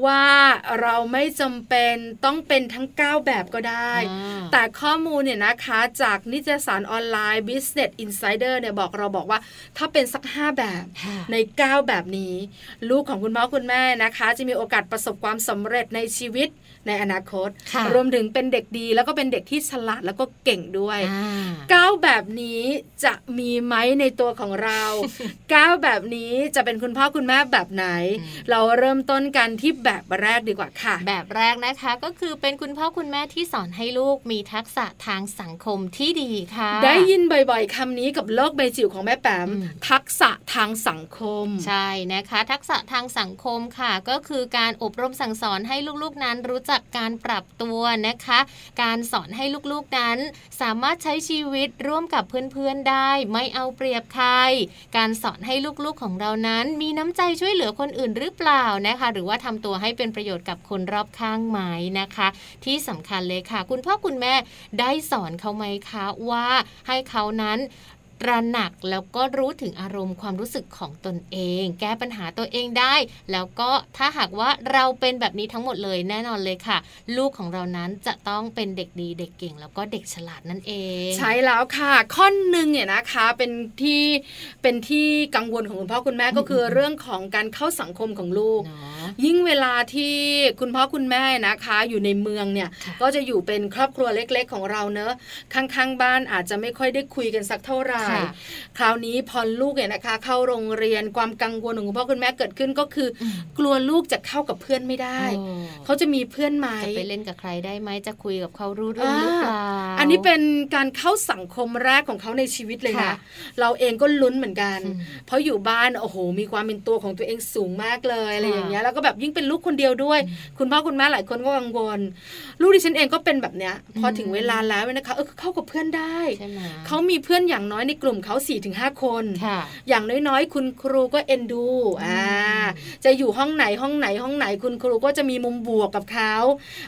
ว่าเราไม่จำเป็นต้องเป็นทั้ง 9 แบบก็ได้ แต่ข้อมูลเนี่ยนะคะจากนิตยสารออนไลน์ Business Insider เนี่ยบอกเราบอกว่าถ้าเป็นสัก 5 แบบใน 9 แบบนี้ ลูกของคุณพ่อคุณแม่นะคะ จะมีโอกาสประสบความสำเร็จในชีวิต ในอนาคต รวมถึงเป็นเด็กดีแล้วก็เป็นเด็กที่ฉลาดแล้วก็เก่งด้วยก้าวแบบนี้จะมีไหมในตัวของเราก้าวแบบนี้จะเป็นคุณพ่อคุณแม่แบบไหน เราเริ่มต้นกันที่แบบแรกดีกว่าค่ะ แบบแรกนะคะก็คือเป็นคุณพ่อคุณแม่ที่สอนให้ลูกมีทักษะทางสังคมที่ดีค่ะ ได้ยินบ่อยๆคำนี้กับโลกใบจิ๋วของแม่แปมทักษะทางสังคม ใช่นะคะ ทักษะทางสังคมค่ะ ก็คือการอบรมสั่งสอนให้ลูกๆนั้นรู้จักการปรับตัวนะคะ การสอนให้ลูกๆนั้น สามารถใช้ชีวิตร่วมกับเพื่อนๆได้ ไม่เอาเปรียบใคร การสอนให้ลูกๆของเรานั้น มีน้ำใจช่วยเหลือคนอื่นหรือเปล่านะคะ หรือว่าทำตัวให้เป็นประโยชน์กับคนรอบข้างไหมนะคะ ที่สำคัญเลยค่ะ คุณพ่อคุณแม่ได้สอนเขาไหมคะว่าให้เขานั้น ตระหนักแล้วก็รู้ถึงอารมณ์ความรู้สึกของตนเอง แก้ปัญหาตัวเองได้ แล้วก็ถ้าหากว่าเราเป็นแบบนี้ทั้งหมดเลยแน่นอนเลยค่ะ ลูกของเรานั้นจะต้องเป็นเด็กดีเด็กเก่ง แล้วก็เด็กฉลาดนั่นเอง ใช่แล้วค่ะ ข้อหนึ่งเนี่ยนะคะเป็นที่เป็นที่กังวลของคุณพ่อคุณแม่ก็คือเรื่องของการเข้าสังคมของลูก ยิ่งเวลาที่คุณพ่อคุณแม่นะคะ อยู่ในเมืองเนี่ยก็จะอยู่เป็นครอบครัวเล็ก ๆ ของเราเนอะข้างๆบ้านอาจจะไม่ค่อยได้คุยกันสักเท่าไหร่คราวนี้พอลูกเนี่ยนะคะ เข้าโรงเรียนความกังวลของคุณพ่อคุณแม่เกิดขึ้นก็คือ กลัวลูกจะเข้ากับเพื่อนไม่ได้ เขาจะมีเพื่อนไหมจะไปเล่นกับใครได้ไหมจะคุยกับเขารู้เรื่องหรือเปล่าอันนี้เป็นการเข้าสังคมแรกของเขาในชีวิตเลยนะเราเองก็ลุ้นเหมือนกัน เพราะอยู่บ้านโอ้โห มีความเป็นตัวของตัวเองสูงมากเลยอะไรอย่างเงี้ยแล้วก็แบบยิ่งเป็นลูกคนเดียวด้วย คุณพ่อคุณแม่หลายคนก็กังวล ลูกดิฉันเองก็เป็นแบบเนี้ยพอถึงเวลาแล้วนะคะเออเข้ากับเพื่อนได้เขามีเพื่อนอย่างน้อยในกลุ่มเขาสี่ถึงห้าคนอย่างน้อยๆ คุณครูก็เอ็นดูอ่าจะอยู่ห้องไหนห้องไหนห้องไหนคุณครูก็จะมีมุมบวกกับเขา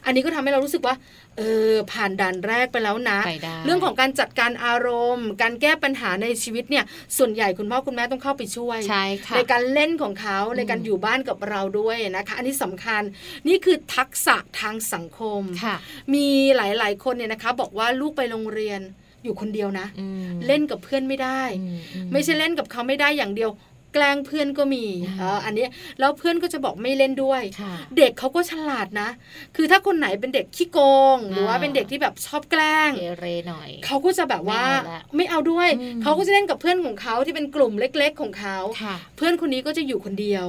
อันนี้ก็ทำให้เรารู้สึกว่าเออผ่านด่านแรกไปแล้วนะ เรื่องของการจัดการอารมณ์ การแก้ปัญหาในชีวิตเนี่ย ส่วนใหญ่คุณพ่อคุณแม่ต้องเข้าไปช่วยใช่ค่ะในการเล่นของเขาในการอยู่บ้านกับเราด้วยนะคะ อันนี้สำคัญนี่คือทักษะทางสังคมมีหลาย ๆ คนเนี่ยนะคะ บอกว่าลูกไปโรงเรียน อยู่คนเดียวนะ เล่นกับเพื่อนไม่ได้ ไม่ใช่เล่นกับเขาไม่ได้อย่างเดียวแก ล้งเพื่อนก็มีออันนี้แล้วเพื่อนก็จะบอกไม่เล่นด้วย เด็กเขาก็ฉลาดนะ คือถ้าคนไหนเป็นเด็กขี้โกง หรือว่าเป็นเด็กที่แบบชอบแกล้งเรหน่อยเขาก็จะแบบว่าไม่เอาด้วยเขาก็จะเล่นกับเพื่อนของเขาที่เป็นกลุ่มเล็ก ๆของเขาเพื่อนคนนี้ก็จะอยู่คนเดียว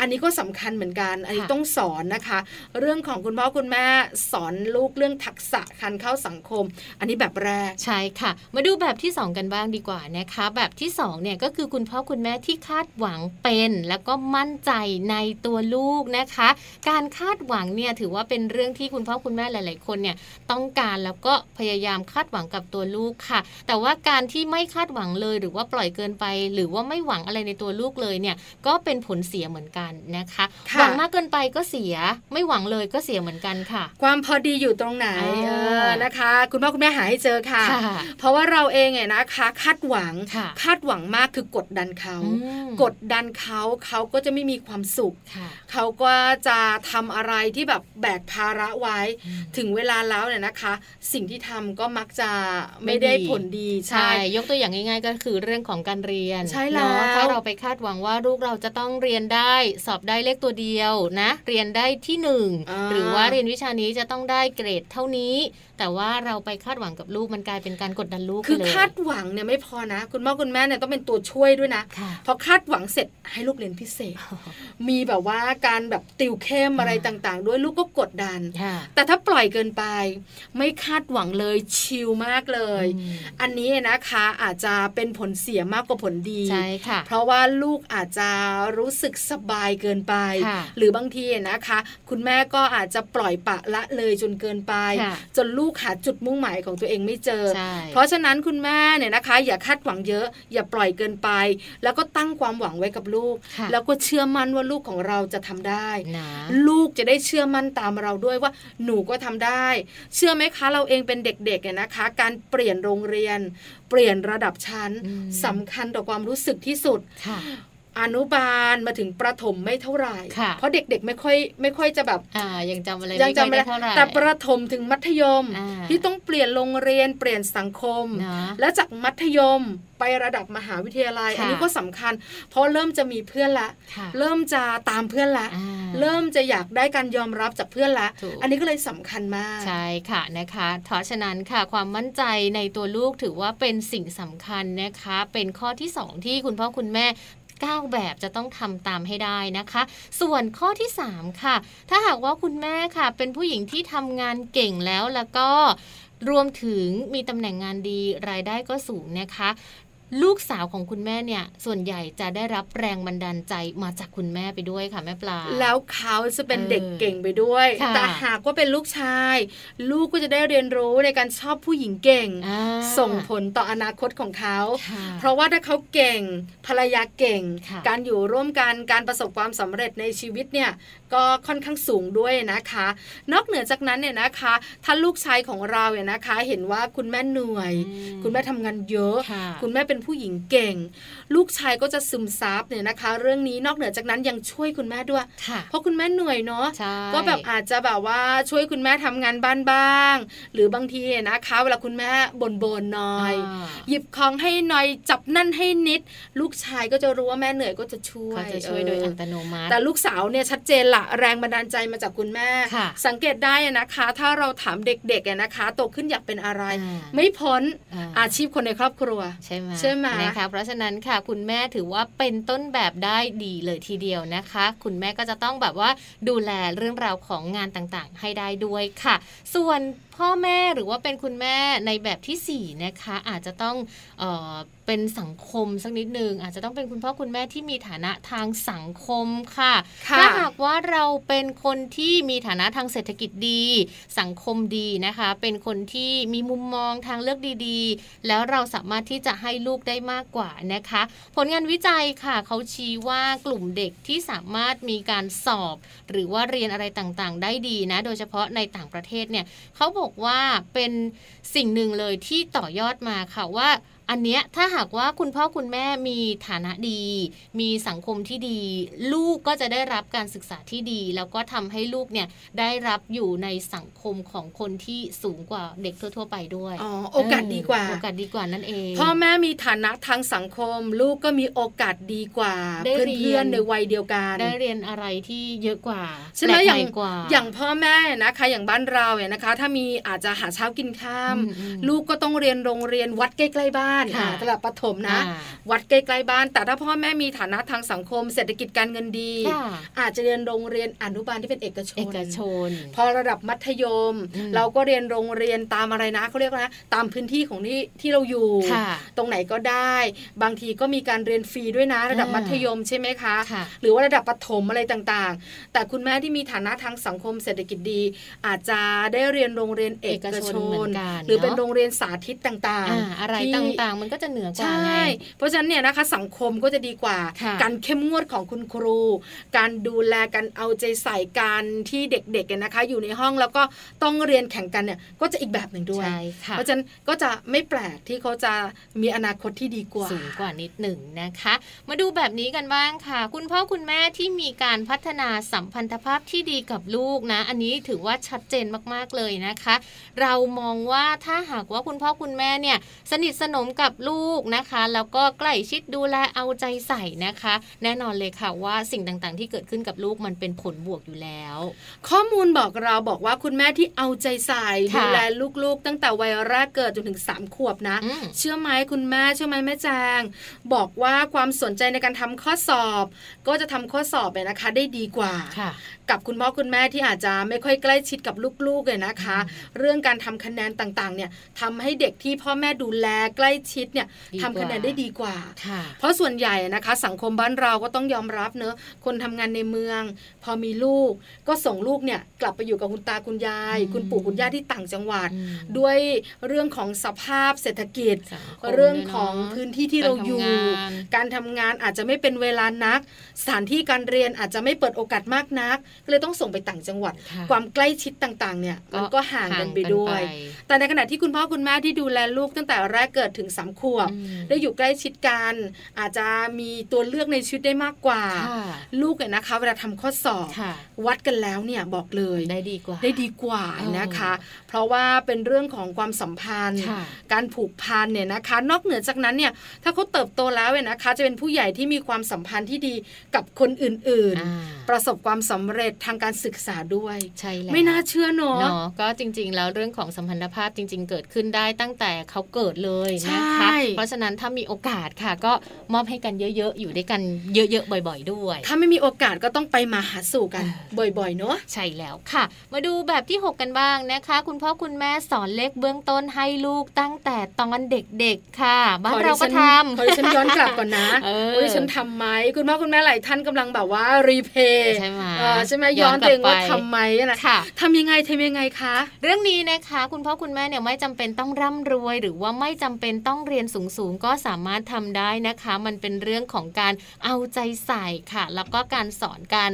อันนี้ก็สำคัญเหมือนกัน อันนี้ต้องสอนนะคะ เรื่องของคุณพ่อคุณแม่สอนลูกเรื่องทักษะการเข้าสังคม อันนี้แบบแรกใช่ค่ะ มาดูแบบที่ 2 กันบ้างดีกว่านะคะ แบบที่2เนี่ยก็คือคุณพ่อคุณแม่ที่คาดาดหวังเป็น แล้วก็มั่นใจในตัวลูกนะคะ การคาดหวังเนี่ยถือว่าเป็นเรื่องที่คุณพ่อคุณแม่หลาย ๆ คนเนี่ยต้องการแล้วก็พยายามคาดหวังกับตัวลูกค่ะ แต่ว่าการที่ไม่คาดหวังเลยหรือว่าปล่อยเกินไป หรือว่าไม่หวังอะไรในตัวลูกเลยเนี่ยก็เป็นผลเสียเหมือนกันนะคะหวังมากเกินไปก็เสีย ไม่หวังเลยก็เสียเหมือนกันค่ะ ความพอดีอยู่ตรงไหนเออนะคะ คุณพ่อคุณแม่หาให้เจอค่ะ เพราะว่าเราเองเนี่ยนะคะ คาดหวังคาดหวังมากคือกดดันเขากดดันเขาเขาก็จะไม่มีความสุข เขาก็จะทำอะไรที่แบบแบกภาระไว้ ถึงเวลาแล้วเนี่ยนะคะ สิ่งที่ทำก็มักจะไม่ได้ผลดีใช่ ยกตัวอย่างง่ายๆ ก็คือเรื่องของการเรียนใช่แล้วถ้าเราไปคาดหวังว่าลูกเราจะต้องเรียนได้สอบได้เลขตัวเดียวนะ เรียนได้ที่หนึ่งหรือว่าเรียนวิชานี้จะต้องได้เกรดเท่านี้ แต่ว่าเราไปคาดหวังกับลูกมันกลายเป็นการกดดันลูกคือคาดหวังเนี่ยไม่พอนะ คุณพ่อคุณแม่เนี่ยต้องเป็นตัวช่วยด้วยนะพอคาดหวังเสร็จให้ลูกเรียนพิเศษ มีแบบว่าการแบบติวเข้มอะไรต่างๆ ด้วยลูกก็กดดัน แต่ถ้าปล่อยเกินไป ไม่คาดหวังเลยชิลมากเลย อันนี้นะคะอาจจะเป็นผลเสียมากกว่าผลดีใช่ค่ะ เพราะว่าลูกอาจจะรู้สึกสบายเกินไป หรือบางทีนะคะ คุณแม่ก็อาจจะปล่อยปะละเลยจนเกินไป จนลูกหาจุดมุ่งหมายของตัวเองไม่เจอ เพราะฉะนั้นคุณแม่เนี่ยนะคะ อย่าคาดหวังเยอะ อย่าปล่อยเกินไป แล้วก็ตั้งความหวังไว้กับลูก แล้วก็เชื่อมั่นว่าลูกของเราจะทำได้ลูกจะได้เชื่อมั่นตามเราด้วยว่าหนูก็ทำได้ เชื่อไหมคะเราเองเป็นเด็กๆเนี่ยนะคะ การเปลี่ยนโรงเรียน เปลี่ยนระดับชั้นสำคัญต่อความรู้สึกที่สุด อนุบาลมาถึงประถมไม่เท่าไหร่ เพราะเด็กๆไม่ค่อยไม่ค่อยจะแบบอ่ายังจำอะไรยังจำไม่ได้เท่าไหร่แต่ประถมถึงมัธยมที่ต้องเปลี่ยนโรงเรียนเปลี่ยนสังคม และจากมัธยมไประดับมหาวิทยาลัย อันนี้ก็สำคัญ เพราะเริ่มจะมีเพื่อนละ เริ่มจะตามเพื่อนละ เริ่มจะอยากได้การยอมรับจากเพื่อนละ อันนี้ก็เลยสำคัญมาก ใช่ค่ะนะคะเพราะฉะนั้นค่ะความมั่นใจในตัวลูกถือว่าเป็นสิ่งสำคัญนะคะ เป็นข้อที่ 2 ที่คุณพ่อคุณแม่ 9 แบบจะต้องทำตามให้ได้นะคะ ส่วนข้อที่ 3 ค่ะ ถ้าหากว่าคุณแม่ค่ะ เป็นผู้หญิงที่ทำงานเก่งแล้วแล้วก็รวมถึงมีตำแหน่งงานดีรายได้ก็สูงนะคะ ลูกสาวของคุณแม่เนี่ยส่วนใหญ่จะได้รับแรงบันดาลใจมาจากคุณแม่ไปด้วยค่ะแม่ปลา แล้วเขาจะเป็นเด็กเก่งไปด้วย แต่หากว่าเป็นลูกชาย ลูกก็จะได้เรียนรู้ในการชอบผู้หญิงเก่ง ส่งผลต่ออนาคตของเขา เพราะว่าถ้าเขาเก่งภรรยาเก่ง การอยู่ร่วมกันการประสบความสำเร็จในชีวิตเนี่ย ก็ค่อนข้างสูงด้วยนะคะ นอกเหนือจากนั้นเนี่ยนะคะ ถ้าลูกชายของเราเนี่ยนะคะ เห็นว่าคุณแม่เหนื่อย คุณแม่ทำงานเยอะ คุณแม่เป็นผู้หญิงเก่ง ลูกชายก็จะซึมซับเนี่ยนะคะ เรื่องนี้นอกเหนือจากนั้นยังช่วยคุณแม่ด้วย เพราะคุณแม่เหนื่อยเนาะก็แบบอาจจะแบบว่าช่วยคุณแม่ทำงานบ้านบ้าง หรือบางทีนะคะ เวลาคุณแม่บ่นบนหน่อย หยิบของให้หน่อยจับนั่นให้นิด ลูกชายก็จะรู้ว่าแม่เหนื่อยก็จะช่วยจะช่วยโดยอัตโนมัติแต่ลูกสาวเนี่ยชัดเจนละแรงบันดาลใจมาจากคุณแม่ สังเกตได้นะคะ ถ้าเราถามเด็กๆนะคะโตขึ้นอยากเป็นอะไร ไม่พ้นอาชีพคนในครอบครัว ใช่ไหมใช่ไหมนะคะเพราะฉะนั้นค่ะคุณแม่ถือว่าเป็นต้นแบบได้ดีเลยทีเดียวนะคะ คุณแม่ก็จะต้องแบบว่าดูแลเรื่องราวของงานต่างๆ ให้ได้ด้วยค่ะ ส่วนพ่อแม่หรือว่าเป็นคุณแม่ในแบบที่4นะคะอาจจะต้องเออเป็นสังคมสักนิดนึงอาจจะต้องเป็นคุณพ่อคุณแม่ที่มีฐานะทางสังคมค่ะถ้าหากว่าเราเป็นคนที่มีฐานะทางเศรษฐกิจดี สังคมดีนะคะ เป็นคนที่มีมุมมองทางเลือกดีๆ แล้วเราสามารถที่จะให้ลูกได้มากกว่านะคะ ผลงานวิจัยค่ะเขาชี้ว่ากลุ่มเด็กที่สามารถมีการสอบ หรือว่าเรียนอะไรต่างๆ ได้ดีนะ โดยเฉพาะในต่างประเทศเนี่ยเขาบอกว่าเป็นสิ่งหนึ่งเลยที่ต่อยอดมาค่ะว่า อันเนี้ยถ้าหากว่าคุณพ่อคุณแม่มีฐานะดี มีสังคมที่ดี ลูกก็จะได้รับการศึกษาที่ดี แล้วก็ทำให้ลูกเนี่ยได้รับอยู่ในสังคมของคนที่สูงกว่าเด็กทั่ว ๆ ไปด้วยอ๋อโอกาสดีกว่าโอกาสดีกว่านั่นเองพ่อแม่มีฐานะทางสังคม ลูกก็มีโอกาสดีกว่าเพื่อนๆในวัยเดียวกันได้เรียนอะไรที่เยอะกว่าใช่ไหมอย่างอย่างพ่อแม่นะคะอย่างบ้านเราเนี่ยนะคะ ถ้ามีอาจจะหาเช้ากินข้าม ลูกก็ต้องเรียนโรงเรียนวัดใกล้ๆบ้านานระดับประถมนะ วัดใกล้ๆบ้าน แต่ถ้าพ่อแม่มีฐานะทางสังคม เศรษฐกิจการเงินดี อาจจะเรียนโรงเรียนอนุบาลที่เป็นเอกชนเอกชน พอระดับมัธยม เราก็เรียนโรงเรียนตามอะไรนะเขาเรียกนะตามพื้นที่ของที่ที่เราอยู่ ตรงไหนก็ได้ บางทีก็มีการเรียนฟรีด้วยนะ ระดับมัธยมใช่ไหมคะ หรือว่าระดับประถมอะไรต่างๆ แต่คุณแม่ที่มีฐานะทางสังคมเศรษฐกิจดี อาจจะได้เรียนโรงเรียนเอกชน หรือเป็นโรงเรียนสาธิตต่างๆอะไรต่างๆ มันก็จะเหนือกว่าไงเพราะฉะนั้นเนี่ยนะคะสังคมก็จะดีกว่า การเข้มงวดของคุณครู การดูแลกันเอาใจใส่การที่เด็กๆนะคะ อยู่ในห้องแล้วก็ต้องเรียนแข่งกันเนี่ยก็จะอีกแบบหนึ่งด้วยเพราะฉะนั้นก็จะไม่แปลกที่เขาจะมีอนาคตที่ดีกว่าสูงกว่านิดหนึ่งนะคะ มาดูแบบนี้กันบ้างค่ะ คุณพ่อคุณแม่ที่มีการพัฒนาสัมพันธภาพที่ดีกับลูกนะ อันนี้ถือว่าชัดเจนมากๆเลยนะคะ เรามองว่าถ้าหากว่าคุณพ่อคุณแม่เนี่ยสนิทสนมกับลูกนะคะ แล้วก็ใกล้ชิดดูแลเอาใจใส่นะคะ แน่นอนเลยค่ะว่าสิ่งต่างๆ ที่เกิดขึ้นกับลูกมันเป็นผลบวกอยู่แล้ว ข้อมูลบอกเราบอกว่าคุณแม่ที่เอาใจใส่ดูแลลูกๆ ตั้งแต่วัยแรกเกิดจนถึง 3 ขวบนะ เชื่อไหมคุณแม่เชื่อไหมแม่แจง บอกว่าความสนใจในการทำข้อสอบ ก็จะทำข้อสอบเนี่ยนะคะ ได้ดีกว่า กับคุณพ่อคุณแม่ที่อาจจะไม่ค่อยใกล้ชิดกับลูกๆเลยนะคะ เรื่องการทำคะแนนต่างๆ เนี่ยทำให้เด็กที่พ่อแม่ดูแลใกล้ชิดเนี่ยทำคะแนนได้ดีกว่า เพราะส่วนใหญ่นะคะ สังคมบ้านเราก็ต้องยอมรับเนอะคนทำงานในเมือง พอมีลูก ก็ส่งลูกเนี่ยกลับไปอยู่กับคุณตาคุณยาย คุณปู่คุณย่าที่ต่างจังหวัด ด้วยเรื่องของสภาพเศรษฐกิจ เรื่องของพื้นที่ที่เราอยู่ การทำงานอาจจะไม่เป็นเวลานักสถานที่การเรียนอาจจะไม่เปิดโอกาสมากนักเลยต้องส่งไปต่างจังหวัด ความใกล้ชิดต่างๆ เนี่ยมันก็ห่างกันไปด้วย แต่ในขณะที่คุณพ่อคุณแม่ที่ดูแลลูกตั้งแต่แรกเกิดถึงสามขวบได้อยู่ใกล้ชิดกัน อาจจะมีตัวเลือกในชีวิตได้มากกว่า ลูกเนี่ยนะคะ เวลาทำข้อสอบ วัดกันแล้วเนี่ยบอกเลยได้ดีกว่าได้ดีกว่านะคะ เพราะว่าเป็นเรื่องของความสัมพันธ์ การผูกพันเนี่ยนะคะ นอกเหนือจากนั้นเนี่ยถ้าเขาเติบโตแล้วเนี่ยนะคะ จะเป็นผู้ใหญ่ที่มีความสัมพันธ์ที่ดีกับคนอื่นๆ ประสบความสำเร็จทางการศึกษาด้วยใช่แล้วไม่น่าเชื่อเนาะก็จริง ๆ แล้วเรื่องของสัมพันธภาพจริง ๆ เกิดขึ้นได้ตั้งแต่เขาเกิดเลยนะคะเพราะฉะนั้นถ้ามีโอกาสค่ะ ก็มอบให้กันเยอะๆ อยู่ด้วยกันเยอะๆบ่อย ๆ ด้วย ถ้าไม่มีโอกาสก็ต้องไปมาหาสู่กันบ่อยๆเนาะใช่แล้วค่ะ มาดูแบบที่ 6 กันบ้างนะคะ คุณพ่อคุณแม่สอนเลขเบื้องต้นให้ลูกตั้งแต่ตอนเด็กๆค่ะบ้านเราก็ทำขอฉันย้อนกลับก่อนนะว่าฉันทำไหมคุณพ่อคุณแม่หลายท่านกำลังแบบว่ารีเพย์ใช่ไหมใช่ไหมย้อนตัวเองว่าทำไหมนะทำยังไงทำยังไงคะ เรื่องนี้นะคะ คุณพ่อคุณแม่เนี่ยไม่จำเป็นต้องร่ำรวย หรือว่าไม่จำเป็นต้องเรียนสูงๆ ก็สามารถทำได้นะคะ มันเป็นเรื่องของการเอาใจใส่ค่ะ แล้วก็การสอนการ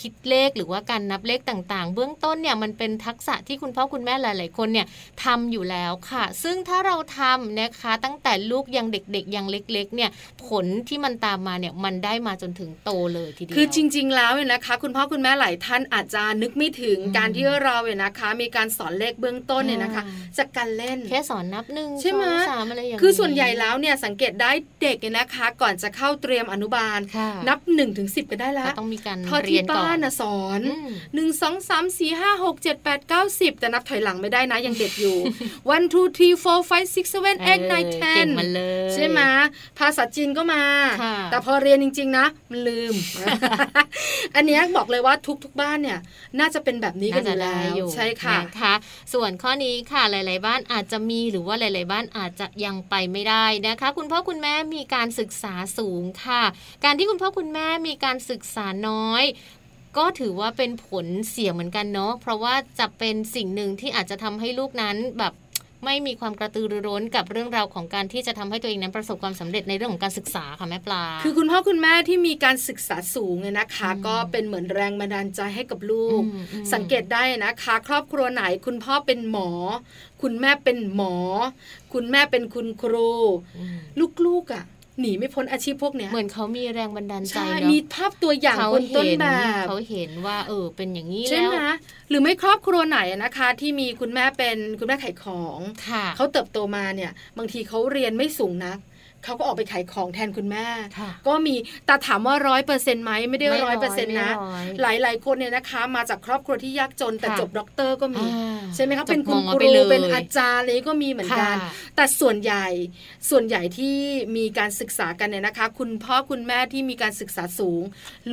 คิดเลขหรือว่าการนับเลขต่างๆ เบื้องต้นเนี่ยมันเป็นทักษะที่คุณพ่อคุณแม่หลาย ๆ คนเนี่ยทำอยู่แล้วค่ะ ซึ่งถ้าเราทำนะคะตั้งแต่ลูกยังเด็กๆยังเล็ก ๆ เนี่ยผลที่มันตามมาเนี่ยมันได้มาจนถึงโตเลยทีเดียวคือจริง ๆ แล้วเนี่ยนะคะ คุณพ่อคุณแม่หลายท่านอาจจะนึกไม่ถึงการที่เราเนี่ยนะคะ มีการสอนเลขเบื้องต้นเนี่ยนะคะ จากการเล่นแค่สอนนับหนึ่งใช่ไหมสามอะไรอย่างคือส่วนใหญ่แล้วเนี่ยสังเกตได้เด็กเนี่ยนะคะ ก่อนจะเข้าเตรียมอนุบาล นับ1นถึงสิก็ได้แล้วต้องมีการพอที่บ้านนะสอนหนึ่งสองสามสี่ห้าหกเจ็ดแปดเก้าสิบแต่นับถอยหลังไม่ได้นะยังเด็กอยู่ one two three four five six seven eight nine ten ใช่ไหมภาษาจีนก็มา แต่พอเรียนจริง ๆ นะมันลืม อันนี้บอกเลยว่าทุกๆบ้านเนี่ยน่าจะเป็นแบบนี้กันอยู่แล้วใช่ค่ะนะคะส่วนข้อนี้ค่ะหลาย ๆ บ้านอาจจะมีหรือว่าหลาย ๆ บ้านอาจจะยังไปไม่ได้นะคะ คุณพ่อคุณแม่มีการศึกษาสูงค่ะ การที่คุณพ่อคุณแม่มีการศึกษาน้อยก็ถือว่าเป็นผลเสียเหมือนกันเนาะเพราะว่าจะเป็นสิ่งหนึ่งที่อาจจะทำให้ลูกนั้นแบบ ไม่มีความกระตือรือร้นกับเรื่องราวของการที่จะทำให้ตัวเองนั้นประสบความสำเร็จในเรื่องของการศึกษาค่ะแม่ปลา คือคุณพ่อคุณแม่ที่มีการศึกษาสูงเนี่ยนะคะ ก็เป็นเหมือนแรงบันดาลใจให้กับลูก สังเกตได้นะคะ ครอบครัวไหนคุณพ่อเป็นหมอ คุณแม่เป็นหมอ คุณแม่เป็นคุณครู ลูกๆอะ หนีไม่พ้นอาชีพพวกเนี้ยเหมือนเขามีแรงบันดาลใจเนาะมีภาพตัวอย่างคนต้นแบบเขาเห็นว่าเออเป็นอย่างนี้แล้วใช่ไหมหรือไม่ครอบครัวไหนนะคะ ที่มีคุณแม่เป็นคุณแม่ขายของเขาเติบโตมาเนี่ย บางทีเขาเรียนไม่สูงนัก เขาก็ออกไปขายของแทนคุณแม่ค่ะก็มีแต่ถามว่าร้อยเปอร์เซ็นต์ไหมไม่ได้ไม่ร้อยเปอร์เซ็นต์นะไม่ร้อยหลายๆคนเนี่ยนะคะ มาจากครอบครัวที่ยากจนแต่ค่ะจบด็อกเตอร์ก็มีอ่าใช่ไหมคะจบเป็นคุณมคไปรูลยเป็นอาจารย์อะไรก็มีเหมือนกันค่ะแต่ส่วนใหญ่ส่วนใหญ่ที่มีการศึกษากันเนี่ยนะคะ คุณพ่อคุณแม่ที่มีการศึกษาสูง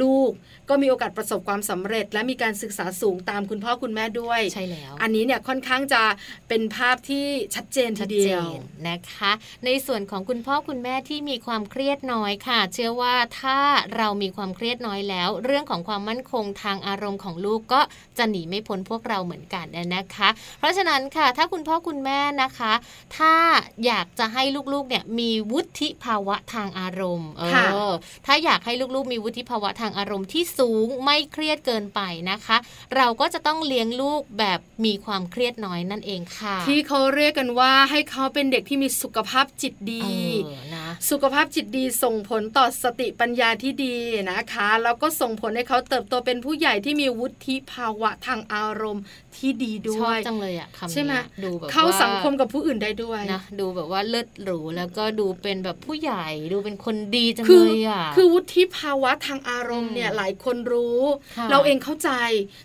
ลูกก็มีโอกาสประสบความสำเร็จ และมีการศึกษาสูงตามคุณพ่อคุณแม่ด้วยใช่แล้ว อันนี้เนี่ยค่อนข้างจะเป็นภาพที่ชัดเจนทีชัดเดีเจยวนนะคะ ในส่วนของคุณพ่อคุณแม่ที่มีความเครียดน้อยค่ะ เชื่อว่าถ้าเรามีความเครียดน้อยแล้ว เรื่องของความมั่นคงทางอารมณ์ของลูกก็จะหนีไม่พ้นพวกเราเหมือนกันนะคะ เพราะฉะนั้นค่ะ ถ้าคุณพ่อคุณแม่นะคะ ถ้าอยากจะให้ลูกๆเนี่ยมีวุฒิภาวะทางอารมณ์เอค่ะอถ้าอยากให้ลูกๆ มีวุฒิภาวะทางอารมณ์ที่สูงไม่เครียดเกินไปนะคะ เราก็จะต้องเลี้ยงลูกแบบมีความเครียดน้อยนั่นเองค่ะ ที่เขาเรียกกันว่าให้เขาเป็นเด็กที่มีสุขภาพจิตดีเออนะ สุขภาพจิตดีส่งผลต่อสติปัญญาที่ดีนะคะ แล้วก็ส่งผลให้เขาเติบโตเป็นผู้ใหญ่ที่มีวุฒิภาวะทางอารมณ์ ที่ดีด้ชวอบยจังเลยอะคำใช่ไหมนี้ดูแบบเข้าว่าสังคมกับผู้อื่นได้ด้วยนะดูแบบว่าเลิศหรูแล้วก็ดูเป็นแบบผู้ใหญ่ดูเป็นคนดีจังคืเลยอะคือวุฒิภาวะทางอารมณ์เนี่ยอืมหลายคนรู้ค่ะเราเองเข้าใจ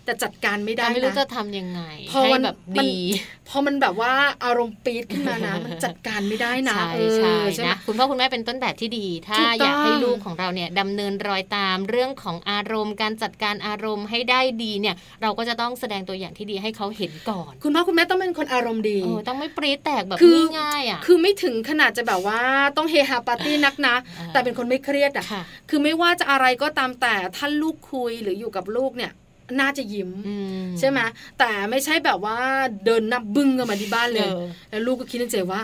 แต่จัดการไม่ได้แต่ไม่รู้นะจะทำยังไงพอให้มันแบบมันดีพอมันแบบว่าอารมณ์ปี๊ดขึ้นมานะมันจัดการไม่ได้นะใช่เออใช่ใช่ไหมนะคุณพ่อคุณแม่เป็นต้นแบบที่ดี ถ้าถูกต้องอยากให้ลูกของเราเนี่ยดำเนินรอยตามเรื่องของอารมณ์ การจัดการอารมณ์ให้ได้ดีเนี่ย เราก็จะต้องแสดงตัวอย่างที่ดีให้เขาเห็นก่อน คุณพ่อคุณแม่ต้องเป็นคนอารมณ์ดีเออต้องไม่ปรี๊ดแตกแบบคือง่ายๆอะคือไม่ถึงขนาดจะแบบว่าต้องเฮฮาปาร์ตี้นักนะอ่าแต่เป็นคนไม่เครียดอะค่ะคือไม่ว่าจะอะไรก็ตามแต่ถ้าลูกคุยหรืออยู่กับลูกเนี่ยน่าจะยิ้มอืมใช่ไหมแต่ไม่ใช่แบบว่าเดินนับบึ้งกันมาที่บ้านเลยเออแล้วลูกก็คิดในใจว่า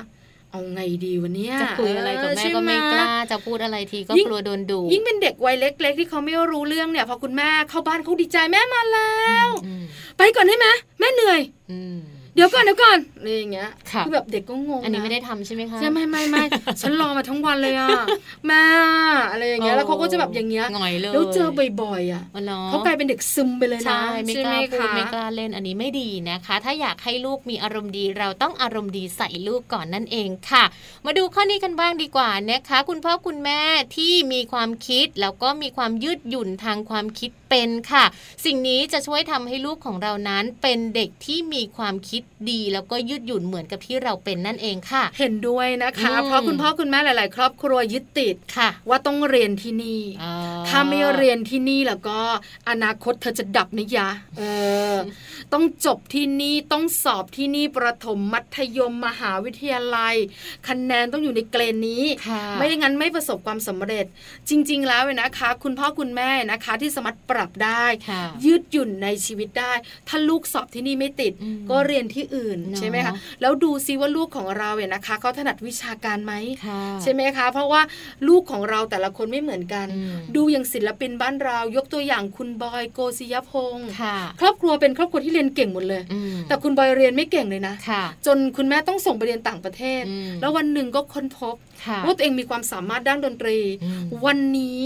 เอาไงดีวันนี้จะคุยอะไรกับแม่ก็ไม่กล้าจะพูดอะไรทีก็ยิ่งกลัวโดนดุยิ่งเป็นเด็กวัยเล็ก ๆ ที่เขาไม่รู้เรื่องเนี่ยพอคุณแม่เข้าบ้านเขาดีใจแม่มาแล้วอืมไปก่อนได้ไหมแม่เหนื่อย อืมเดี๋ยวก่อนเดี๋ยวก่อนอะไรอย่างเงี้ยค่ะอแบบเด็กก็งงอันนี้ะไม่ได้ทำใช่ไหมคะใช่ไม่ไม่ไม่ฉันรอมาทั้งวันเลยอะแม่อะไรอย่างเงี้ยแล้วเขาก็จะแบบอย่างเงี้ยหงอยเลยแล้วเจอบ่อยๆอะอ๋อหรอเขากลายเป็นเด็กซึมไปเลยนะใช่ไม่กล้าหพูดคะไม่กล้าเล่นอันนี้ไม่ดีนะคะ ถ้าอยากให้ลูกมีอารมณ์ดีเราต้องอารมณ์ดีใส่ลูกก่อนนั่นเองค่ะ มาดูข้อนี้กันบ้างดีกว่านะคะ คุณพ่อคุณแม่ที่มีความคิดแล้วก็มีความยืดหยุ่นทางความคิดเป็นค่ะ สิ่งนี้จะช่วยทำให้ลูกของเรานั้นเป็นเด็กที่มีความคิดดี แล้วก็ยืดหยุ่นเหมือนกับที่เราเป็นนั่นเองค่ะ เห็นด้วยนะคะอืมเพราะคุณพ่อคุณแม่หลาย ๆ ครอบครัวยึดติดค่ะ ว่าต้องเรียนที่นี่อ๋อถ้าไม่เรียนที่นี่แล้วก็อนาคตเธอจะดับนะยะเออต้องจบที่นี่ต้องสอบที่นี่ประถมมัธยมมหาวิทยาลัย คะแนนต้องอยู่ในเกณฑ์นี้ค่ะไม่อย่างนั้นไม่ประสบความสำเร็จ จริง ๆ แล้วเนี่ยนะคะ คุณพ่อคุณแม่นะคะ ที่สามารถปรับได้ค่ะยืดหยุ่นในชีวิตได้ ถ้าลูกสอบที่นี่ไม่ติดอืมก็เรียนที่อื่นเนอะใช่ไหมคะแล้วดูซิว่าลูกของเราเนี่ยนะคะเขาถนัดวิชาการไหมค่ะใช่ไหมคะ เพราะว่าลูกของเราแต่ละคนไม่เหมือนกันอืมดูอย่างศิลปินบ้านเรา ยกตัวอย่างคุณบอยโกศิยพงศ์ค่ะครอบครัวเป็นครอบครัวที่เรียนเก่งหมดเลยอืมแต่คุณบอยเรียนไม่เก่งเลยนะค่ะจนคุณแม่ต้องส่งไปเรียนต่างประเทศอืมแล้ววันหนึ่งก็ค้นพบค่ะว่าตัวเองมีความสามารถด้านดนตรีอืมวันนี้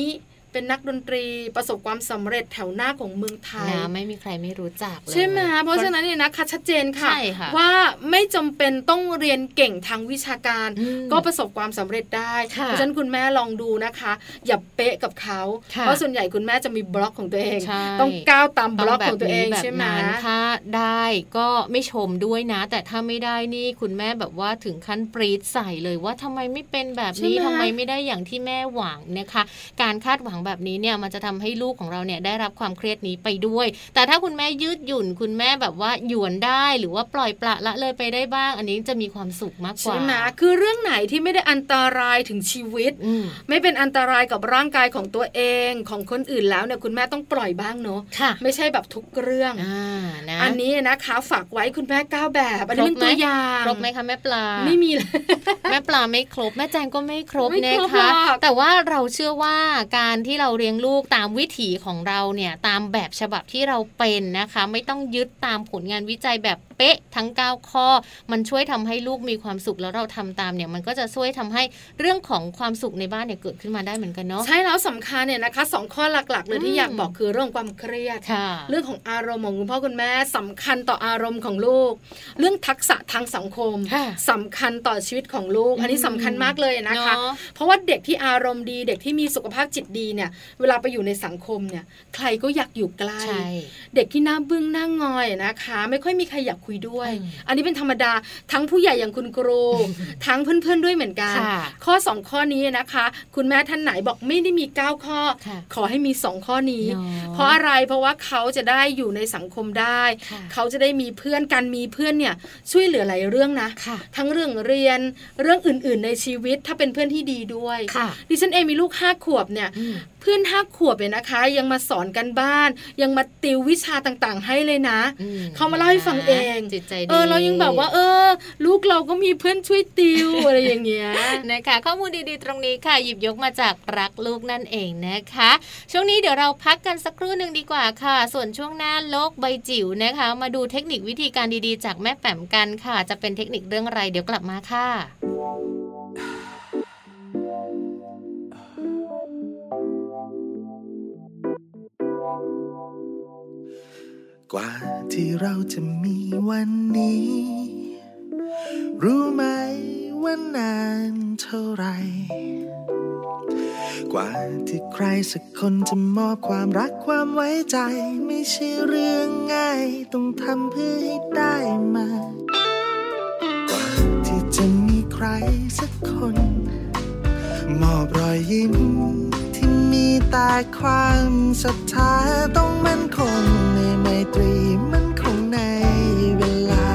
เป็นนักดนตรีประสบความสำเร็จแถวหน้าของเมืองไทยนะไม่มีใครไม่รู้จักเลยใช่ไหมเพราะฉะนั้นเนี่ยนะคะชัดเจนค่ะใช่ค่ะว่าไม่จำเป็นต้องเรียนเก่งทางวิชาการอืมก็ประสบความสำเร็จได้ค่ะเพราะฉะนั้นคุณแม่ลองดูนะคะ อย่าเป๊ะกับเขาค่ะเพราะส่วนใหญ่คุณแม่จะมีบล็อกของตัวเองใช่ต้องก้าวตามบต้องล็อกแบของตัวเองนี้แบบใช่ไหมนั้นถ้าได้ก็ไม่ชมด้วยนะ แต่ถ้าไม่ได้นี่คุณแม่แบบว่าถึงขั้นปรีดใส่เลยว่าทำไมไม่เป็นแบบนี้ใช่ไหมทำไมไม่ได้อย่างที่แม่หวังนะคะ การคาดหวังแบบนี้เนี่ยมันจะทำให้ลูกของเราเนี่ยได้รับความเครียดนี้ไปด้วย แต่ถ้าคุณแม่ยืดหยุ่นคุณแม่แบบว่าหยวนได้หรือว่าปล่อยปละละเลยไปได้บ้าง อันนี้จะมีความสุขมากกว่าใช่ไหมคือเรื่องไหนที่ไม่ได้อันตรายถึงชีวิตอืมไม่เป็นอันตรายกับร่างกายของตัวเองของคนอื่นแล้วเนี่ยคุณแม่ต้องปล่อยบ้างเนาะค่ะไม่ใช่แบบทุกเรื่องอ่านะอันนี้นะคะฝากไว้คุณแม่ก้าวแบบอันนี้เป็นครบไหมตัวอย่างครบไหมคะแม่ปลาไม่มีเลยแม่ปลาไม่ครบ แม่แจงก็ไม่ครบไม่นะครบคะหรอกแต่ว่าเราเชื่อว่าการที่ที่เราเลี้ยงลูกตามวิถีของเราเนี่ย ตามแบบฉบับที่เราเป็นนะคะ ไม่ต้องยึดตามผลงานวิจัยแบบเป๊ะทั้ง 9 ข้อ มันช่วยทำให้ลูกมีความสุขแล้วเราทำตามเนี่ย มันก็จะช่วยทำให้เรื่องของความสุขในบ้านเนี่ยเกิดขึ้นมาได้เหมือนกันเนาะใช่แล้วสำคัญเนี่ยนะคะสองข้อหลักๆเลยที่อยากบอกคือเรื่องความเครียดเรื่องของอารมณ์ของคุณพ่อคุณแม่สำคัญต่ออารมณ์ของลูก เรื่องทักษะทางสังคมสำคัญต่อชีวิตของลูก อันนี้สำคัญมากเลยนะคะ เพราะว่าเด็กที่อารมณ์ดี เด็กที่มีสุขภาพจิตดีเนี่ยเวลาไปอยู่ในสังคมเนี่ยใครก็อยากอยู่ใกล้ เด็กที่หน้าบึ้งหน้างอยนะคะ ไม่ค่อยมีใครอยากคุยด้วย อันนี้เป็นธรรมดาทั้งผู้ใหญ่อย่างคุณครูทั้งเพื่อนๆด้วยเหมือนกัน ข้อ 2 ข้อนี้นะคะ คุณแม่ท่านไหนบอกไม่ได้มี 9 ข้อ ขอให้มี 2 ข้อนี้ เพราะอะไรเพราะว่าเขาจะได้อยู่ในสังคมได้ เขาจะได้มีเพื่อนกันมีเพื่อนเนี่ยช่วยเหลือหลายเรื่องนะ ทั้งเรื่องเรียนเรื่องอื่น ๆ ในชีวิตถ้าเป็นเพื่อนที่ดีด้วยดิฉันเองมีลูกห้าขวบเนี่ยเพื่อนห้าขวบเนี่ยนะคะ ยังมาสอนกันบ้าน ยังมาติววิชาต่างๆ ให้เลยนะเขามาเล่าให้ฟังเองจิตใจดีเออเรายังแบบว่า เออ ลูกเราก็มีเพื่อนช่วยติวอะไรอย่างเงี้ยนะคะข้อมูลดีๆตรงนี้ค่ะ หยิบยกมาจากรักลูกนั่นเองนะคะ ช่วงนี้เดี๋ยวเราพักกันสักครู่หนึ่งดีกว่าค่ะ ส่วนช่วงหน้าโลกใบจิ๋วนะคะ มาดูเทคนิควิธีการดีๆ จากแม่แป๋มกันค่ะ จะเป็นเทคนิคเรื่องอะไรเดี๋ยวกลับมาค่ะ กว่าที่เราจะมีวันนี้ รู้ไหมว่านานเท่าไร กว่าที่ใครสักคนจะมอบความรักความไว้ใจ ไม่ใช่เรื่องง่าย ต้องทำเพื่อให้ได้มา กว่าที่จะมีใครสักคน มอบรอยยิ้ม แต่ความศรัทธาต้องมั่นคงในไมตรีมั่นคงในเวลา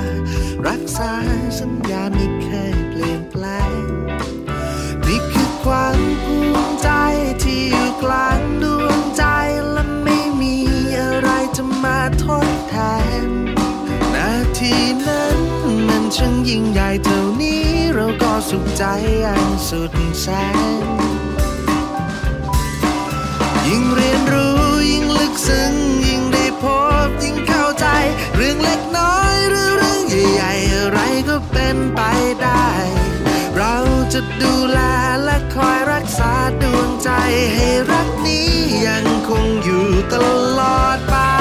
รักษาสัญญาไม่เคยเปลี่ยนแปลงนี่คือความภูมิใจที่อยู่กลางดวงใจและไม่มีอะไรจะมาทดแทนนาทีนั้นมันช่างยิ่งใหญ่เท่านี้เราก็สุขใจอันสุดแสน ยิ่งเรียนรู้ยิ่งลึกซึ้งยิ่งได้พบยิ่งเข้าใจ เรื่องเล็กน้อยหรือเรื่องใหญ่ๆอะไรก็เป็นไปได้ เราจะดูแลและคอยรักษาดวงใจให้รักนี้ยังคงอยู่ตลอดไป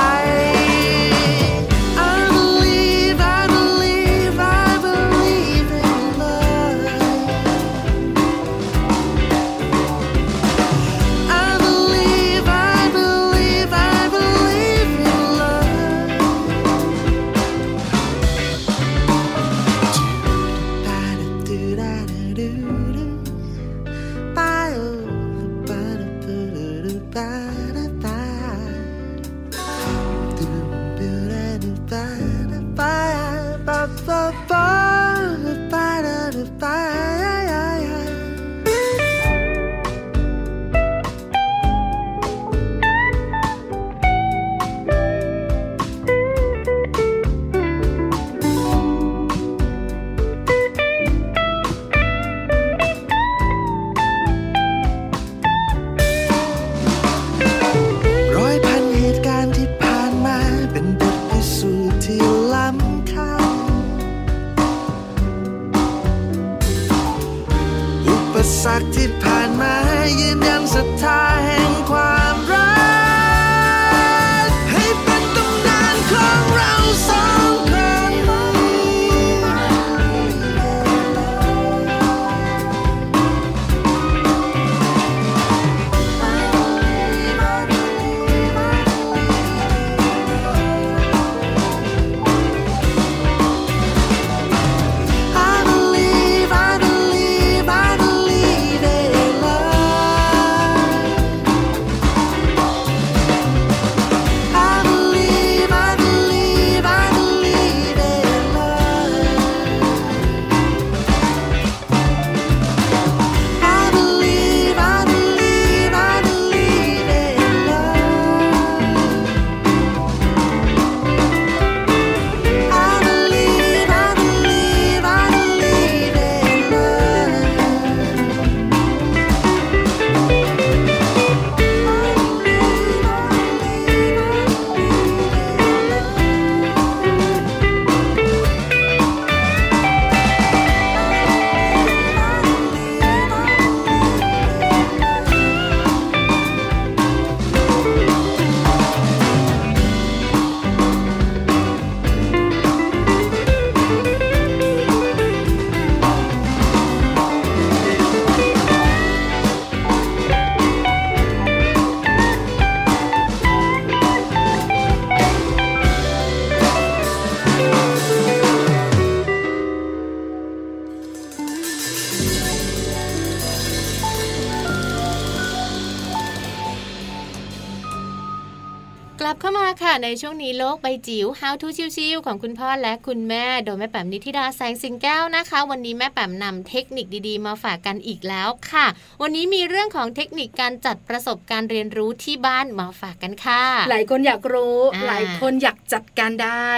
ในช่วงนี้โลกใบจิ๋ว How to ชิวๆของคุณพ่อและคุณแม่ โดยแม่แป๋มนิธิดาแสงสิงแก้วนะคะ วันนี้แม่แป๋มนำเทคนิคดีๆ มาฝากกันอีกแล้วค่ะ วันนี้มีเรื่องของเทคนิคการจัดประสบการณ์เรียนรู้ที่บ้านมาฝากกันค่ะ หลายคนอยากรู้ หลายคนอยากจัดการได้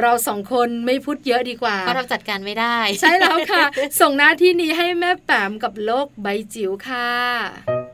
เราสองคนไม่พูดเยอะดีกว่าเพราะเราจัดการไม่ได้ ใช่แล้วค่ะ ส่งหน้าที่นี้ให้แม่แป๋มกับโลกใบจิ๋วค่ะ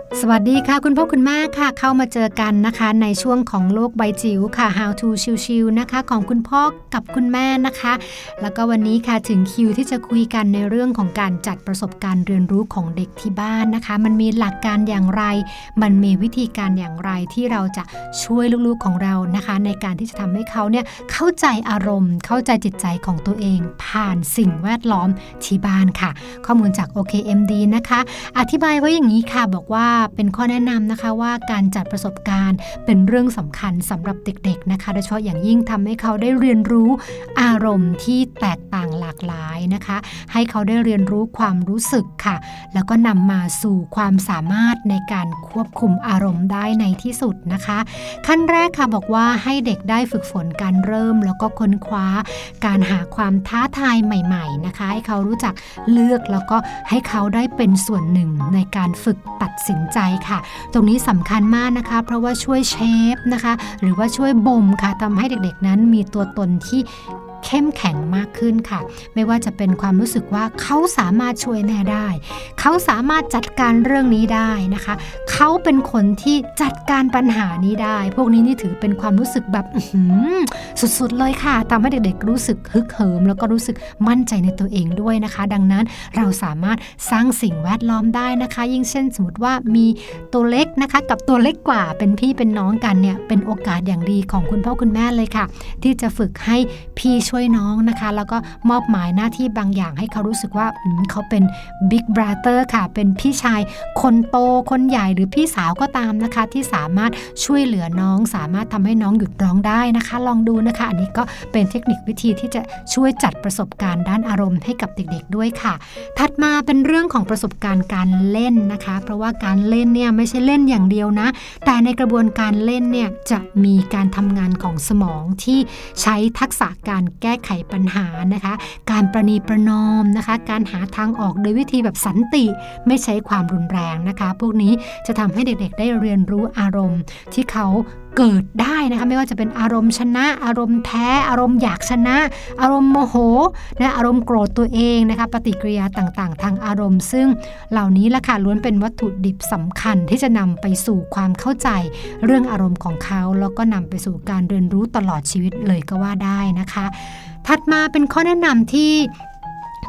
สวัสดีค่ะ คุณพ่อคุณแม่ค่ะ เข้ามาเจอกันนะคะ ในช่วงของโลกใบจิ๋วค่ะ How to ชิวๆนะคะ ของคุณพ่อกับคุณแม่นะคะ แล้วก็วันนี้ค่ะถึงคิวที่จะคุยกันในเรื่องของการจัดประสบการณ์เรียนรู้ของเด็กที่บ้านนะคะ มันมีหลักการอย่างไร มันมีวิธีการอย่างไรที่เราจะช่วยลูกๆของเรานะคะ ในการที่จะทำให้เขาเนี่ยเข้าใจอารมณ์ เข้าใจจิตใจของตัวเอง ผ่านสิ่งแวดล้อมที่บ้านค่ะ ข้อมูลจาก OKMD นะคะ อธิบายไว้อย่างนี้ค่ะบอกว่าเป็นข้อแนะนำนะคะว่าการจัดประสบการณ์เป็นเรื่องสำคัญสำหรับเด็กๆนะคะ โดยเฉพาะอย่างยิ่งทำให้เขาได้เรียนรู้อารมณ์ที่แตกต่างหลากหลายนะคะ ให้เขาได้เรียนรู้ความรู้สึกค่ะ แล้วก็นำมาสู่ความสามารถในการควบคุมอารมณ์ได้ในที่สุดนะคะ ขั้นแรกค่ะบอกว่าให้เด็กได้ฝึกฝนการเริ่ม แล้วก็ค้นคว้าการหาความท้าทายใหม่ๆนะคะ ให้เขารู้จักเลือกแล้วก็ให้เขาได้เป็นส่วนหนึ่งในการฝึกตัดสินใจค่ะ ตรงนี้สำคัญมากนะคะ เพราะว่าช่วยเชฟนะคะ หรือว่าช่วยบ่มค่ะทำให้เด็กๆนั้นมีตัวตนที่ เข้มแข็งมากขึ้นค่ะ ไม่ว่าจะเป็นความรู้สึกว่าเขาสามารถช่วยแม่ได้ เขาสามารถจัดการเรื่องนี้ได้นะคะ เขาเป็นคนที่จัดการปัญหานี้ได้ พวกนี้นี่ถือเป็นความรู้สึกแบบสุดๆเลยค่ะทำให้เด็กๆรู้สึกฮึกเหิม แล้วก็รู้สึกมั่นใจในตัวเองด้วยนะคะ ดังนั้นเราสามารถสร้างสิ่งแวดล้อมได้นะคะ ยิ่งเช่นสมมติว่ามีตัวเล็กนะคะ กับตัวเล็กกว่าเป็นพี่เป็นน้องกันเนี่ยเป็นโอกาสอย่างดีของคุณพ่อคุณแม่เลยค่ะ ที่จะฝึกให้พี่ช่่วยน้องนะคะ แล้วก็มอบหมายหน้าที่บางอย่างให้เขารู้สึกว่าเขาเป็นบิ๊กบราเตอร์ค่ะ เป็นพี่ชายคนโตคนใหญ่หรือพี่สาวก็ตามนะคะ ที่สามารถช่วยเหลือน้อง สามารถทำให้น้องหยุดร้องได้นะคะ ลองดูนะคะ อันนี้ก็เป็นเทคนิควิธีที่จะช่วยจัดประสบการณ์ด้านอารมณ์ให้กับเด็กๆด้วยค่ะ ถัดมาเป็นเรื่องของประสบการณ์การเล่นนะคะ เพราะว่าการเล่นเนี่ยไม่ใช่เล่นอย่างเดียวนะ แต่ในกระบวนการเล่นเนี่ยจะมีการทำงานของสมองที่ใช้ทักษะการแก้ไขปัญหานะคะ การประนีประนอมนะคะ การหาทางออกโดยวิธีแบบสันติ ไม่ใช้ความรุนแรงนะคะ พวกนี้จะทำให้เด็กๆ ได้เรียนรู้อารมณ์ที่เขา เกิดได้นะคะไม่ว่าจะเป็นอารมณ์ชนะ อารมณ์แท้ อารมณ์อยากชนะ อารมณ์โมโหนะอารมณ์โกรธตัวเองนะคะปฏิกิริยาต่างๆ ทางอารมณ์ ซึ่งเหล่านี้ละค่ะล้วนเป็นวัตถุดิบสำคัญที่จะนำไปสู่ความเข้าใจ เรื่องอารมณ์ของเขา แล้วก็นำไปสู่การเรียนรู้ตลอดชีวิตเลยก็ว่าได้นะคะ ถัดมาเป็นข้อแนะนำที่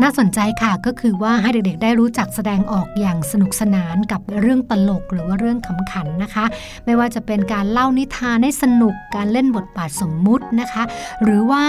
น่าสนใจค่ะก็คือว่าให้เด็กๆ ได้รู้จักแสดงออกอย่างสนุกสนานกับเรื่องตลกหรือว่าเรื่องขำขันนะคะ ไม่ว่าจะเป็นการเล่านิทานให้สนุกการเล่นบทบาทสมมุตินะคะ หรือว่า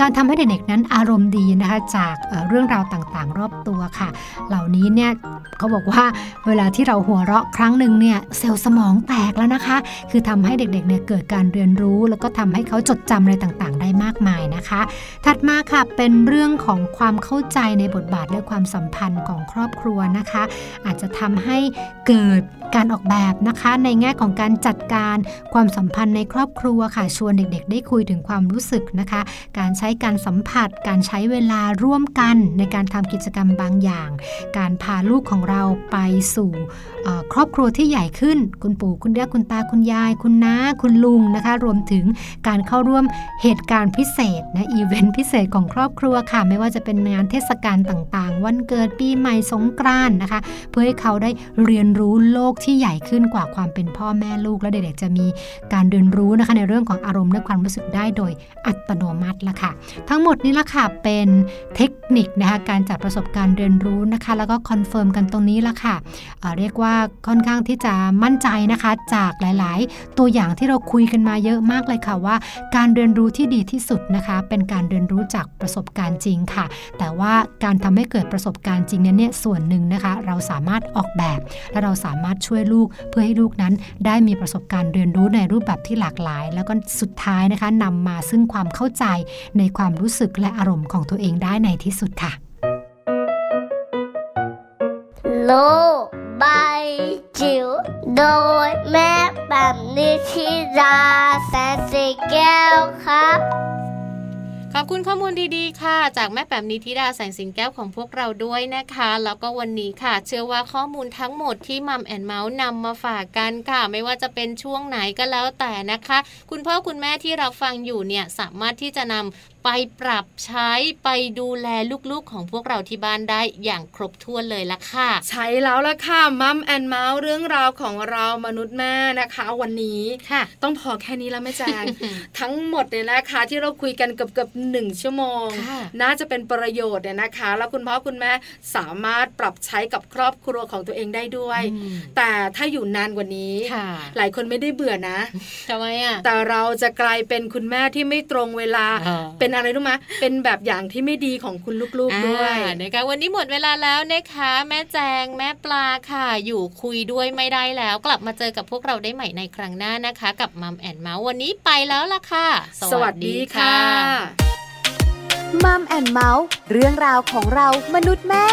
การทำให้เด็กๆนั้นอารมณ์ดีนะคะจากเรื่องราวต่างๆ รอบตัวค่ะ เหล่านี้เนี่ยเขาบอกว่าเวลาที่เราหัวเราะครั้งหนึ่งเนี่ยเซลล์สมองแตกแล้วนะคะ คือทำให้เด็กๆเนี่ยเกิดการเรียนรู้ แล้วก็ทำให้เขาจดจำอะไรต่างๆ ได้มากมายนะคะ ถัดมาค่ะเป็นเรื่องของความเข้าใจในบทบาทและความสัมพันธ์ของครอบครัวนะคะ อาจจะทำให้เกิดการออกแบบนะคะ ในแง่ของการจัดการความสัมพันธ์ในครอบครัวค่ะ ชวนเด็กๆ ได้คุยถึงความรู้สึกนะคะ การใช้การสัมผัส การใช้เวลาร่วมกันในการทำกิจกรรมบางอย่าง การพาลูกของเราไปสู่ครอบครัวที่ใหญ่ขึ้น คุณปู่คุณย่าคุณตาคุณยาย คุณน้าคุณลุงนะคะ รวมถึงการเข้าร่วมเหตุการณ์พิเศษนะอีเวนต์พิเศษของครอบครัวค่ะ ไม่ว่าจะเป็นงานเทศกาลต่างๆ วันเกิดปีใหม่สงกรานต์นะคะ เพื่อให้เขาได้เรียนรู้โลกที่ใหญ่ขึ้นกว่าความเป็นพ่อแม่ลูก และเด็กๆจะมีการเรียนรู้นะคะในเรื่องของอารมณ์และความรู้สึกได้โดยอัตโนมัติละค่ะ ทั้งหมดนี้ละค่ะเป็นเทคนิคนะคะการจัดประสบการณ์เรียนรู้นะคะ แล้วก็ confirm กันตรงนี้ละค่ะเรียกว่าค่อนข้างที่จะมั่นใจนะคะจากหลาย ๆ ตัวอย่างที่เราคุยกันมาเยอะมากเลยค่ะว่า การเรียนรู้ที่ดีที่สุดนะคะ เป็นการเรียนรู้จากประสบการณ์จริงค่ะ แต่ว่าการทำให้เกิดประสบการณ์จริงนั้นเนี่ยส่วนหนึ่งนะคะ เราสามารถออกแบบ และเราสามารถช่วยลูกเพื่อให้ลูกนั้น ได้มีประสบการณ์เรียนรู้ในรูปแบบที่หลากหลาย แล้วก็สุดท้ายนะคะนำมาซึ่งความเข้าใจในความรู้สึกและอารมณ์ของตัวเองได้ในที่สุดค่ะ โลกใบจิ๋วโดยแม่แบบนิชิราแสนสีแก้วครับ ขอบคุณข้อมูลดีๆ ค่ะ จากแม่แป๋มนิธิดาแสงสิงแก้วของพวกเราด้วยนะคะ แล้วก็วันนี้ค่ะ เชื่อว่าข้อมูลทั้งหมดที่มัมแอนเมาส์นำมาฝากกันค่ะ ไม่ว่าจะเป็นช่วงไหนก็แล้วแต่นะคะ คุณพ่อคุณแม่ที่เราฟังอยู่เนี่ยสามารถที่จะนำไปปรับใช้ไปดูแลลูกๆของพวกเราที่บ้านได้อย่างครบถ้วนเลยละค่ะ ใช่แล้วละค่ะมัมแอนเมาส์เรื่องราวของเรามนุษย์แม่นะคะ วันนี้ค่ะ ต้องพอแค่นี้แล้วแม่แจงทั้งหมดเนี่ยนะคะ ที่เราคุยกันเกือบเกือบหนึ่งชั่วโมง น่าจะเป็นประโยชน์เนี่ยนะคะ แล้วคุณพ่อคุณแม่สามารถปรับใช้กับครอบครัวของตัวเองได้ด้วย แต่ถ้าอยู่นานกว่านี้หลายคนไม่ได้เบื่อนะทำไมอะแต่เราจะกลายเป็นคุณแม่ที่ไม่ตรงเวลาเป็นเป็นอะไรรู้ไหมเป็นแบบอย่างที่ไม่ดีของคุณลูกๆด้วยนะคะวันนี้หมดเวลาแล้วนะคะ แม่แจงแม่ปลาค่ะ อยู่คุยด้วยไม่ได้แล้ว กลับมาเจอกับพวกเราได้ใหม่ในครั้งหน้านะคะ กับมัมแอนเมาส์วันนี้ไปแล้วล่ะค่ะ สวัสดีค่ะมัมแอนเมาส์เรื่องราวของเรามนุษย์แม่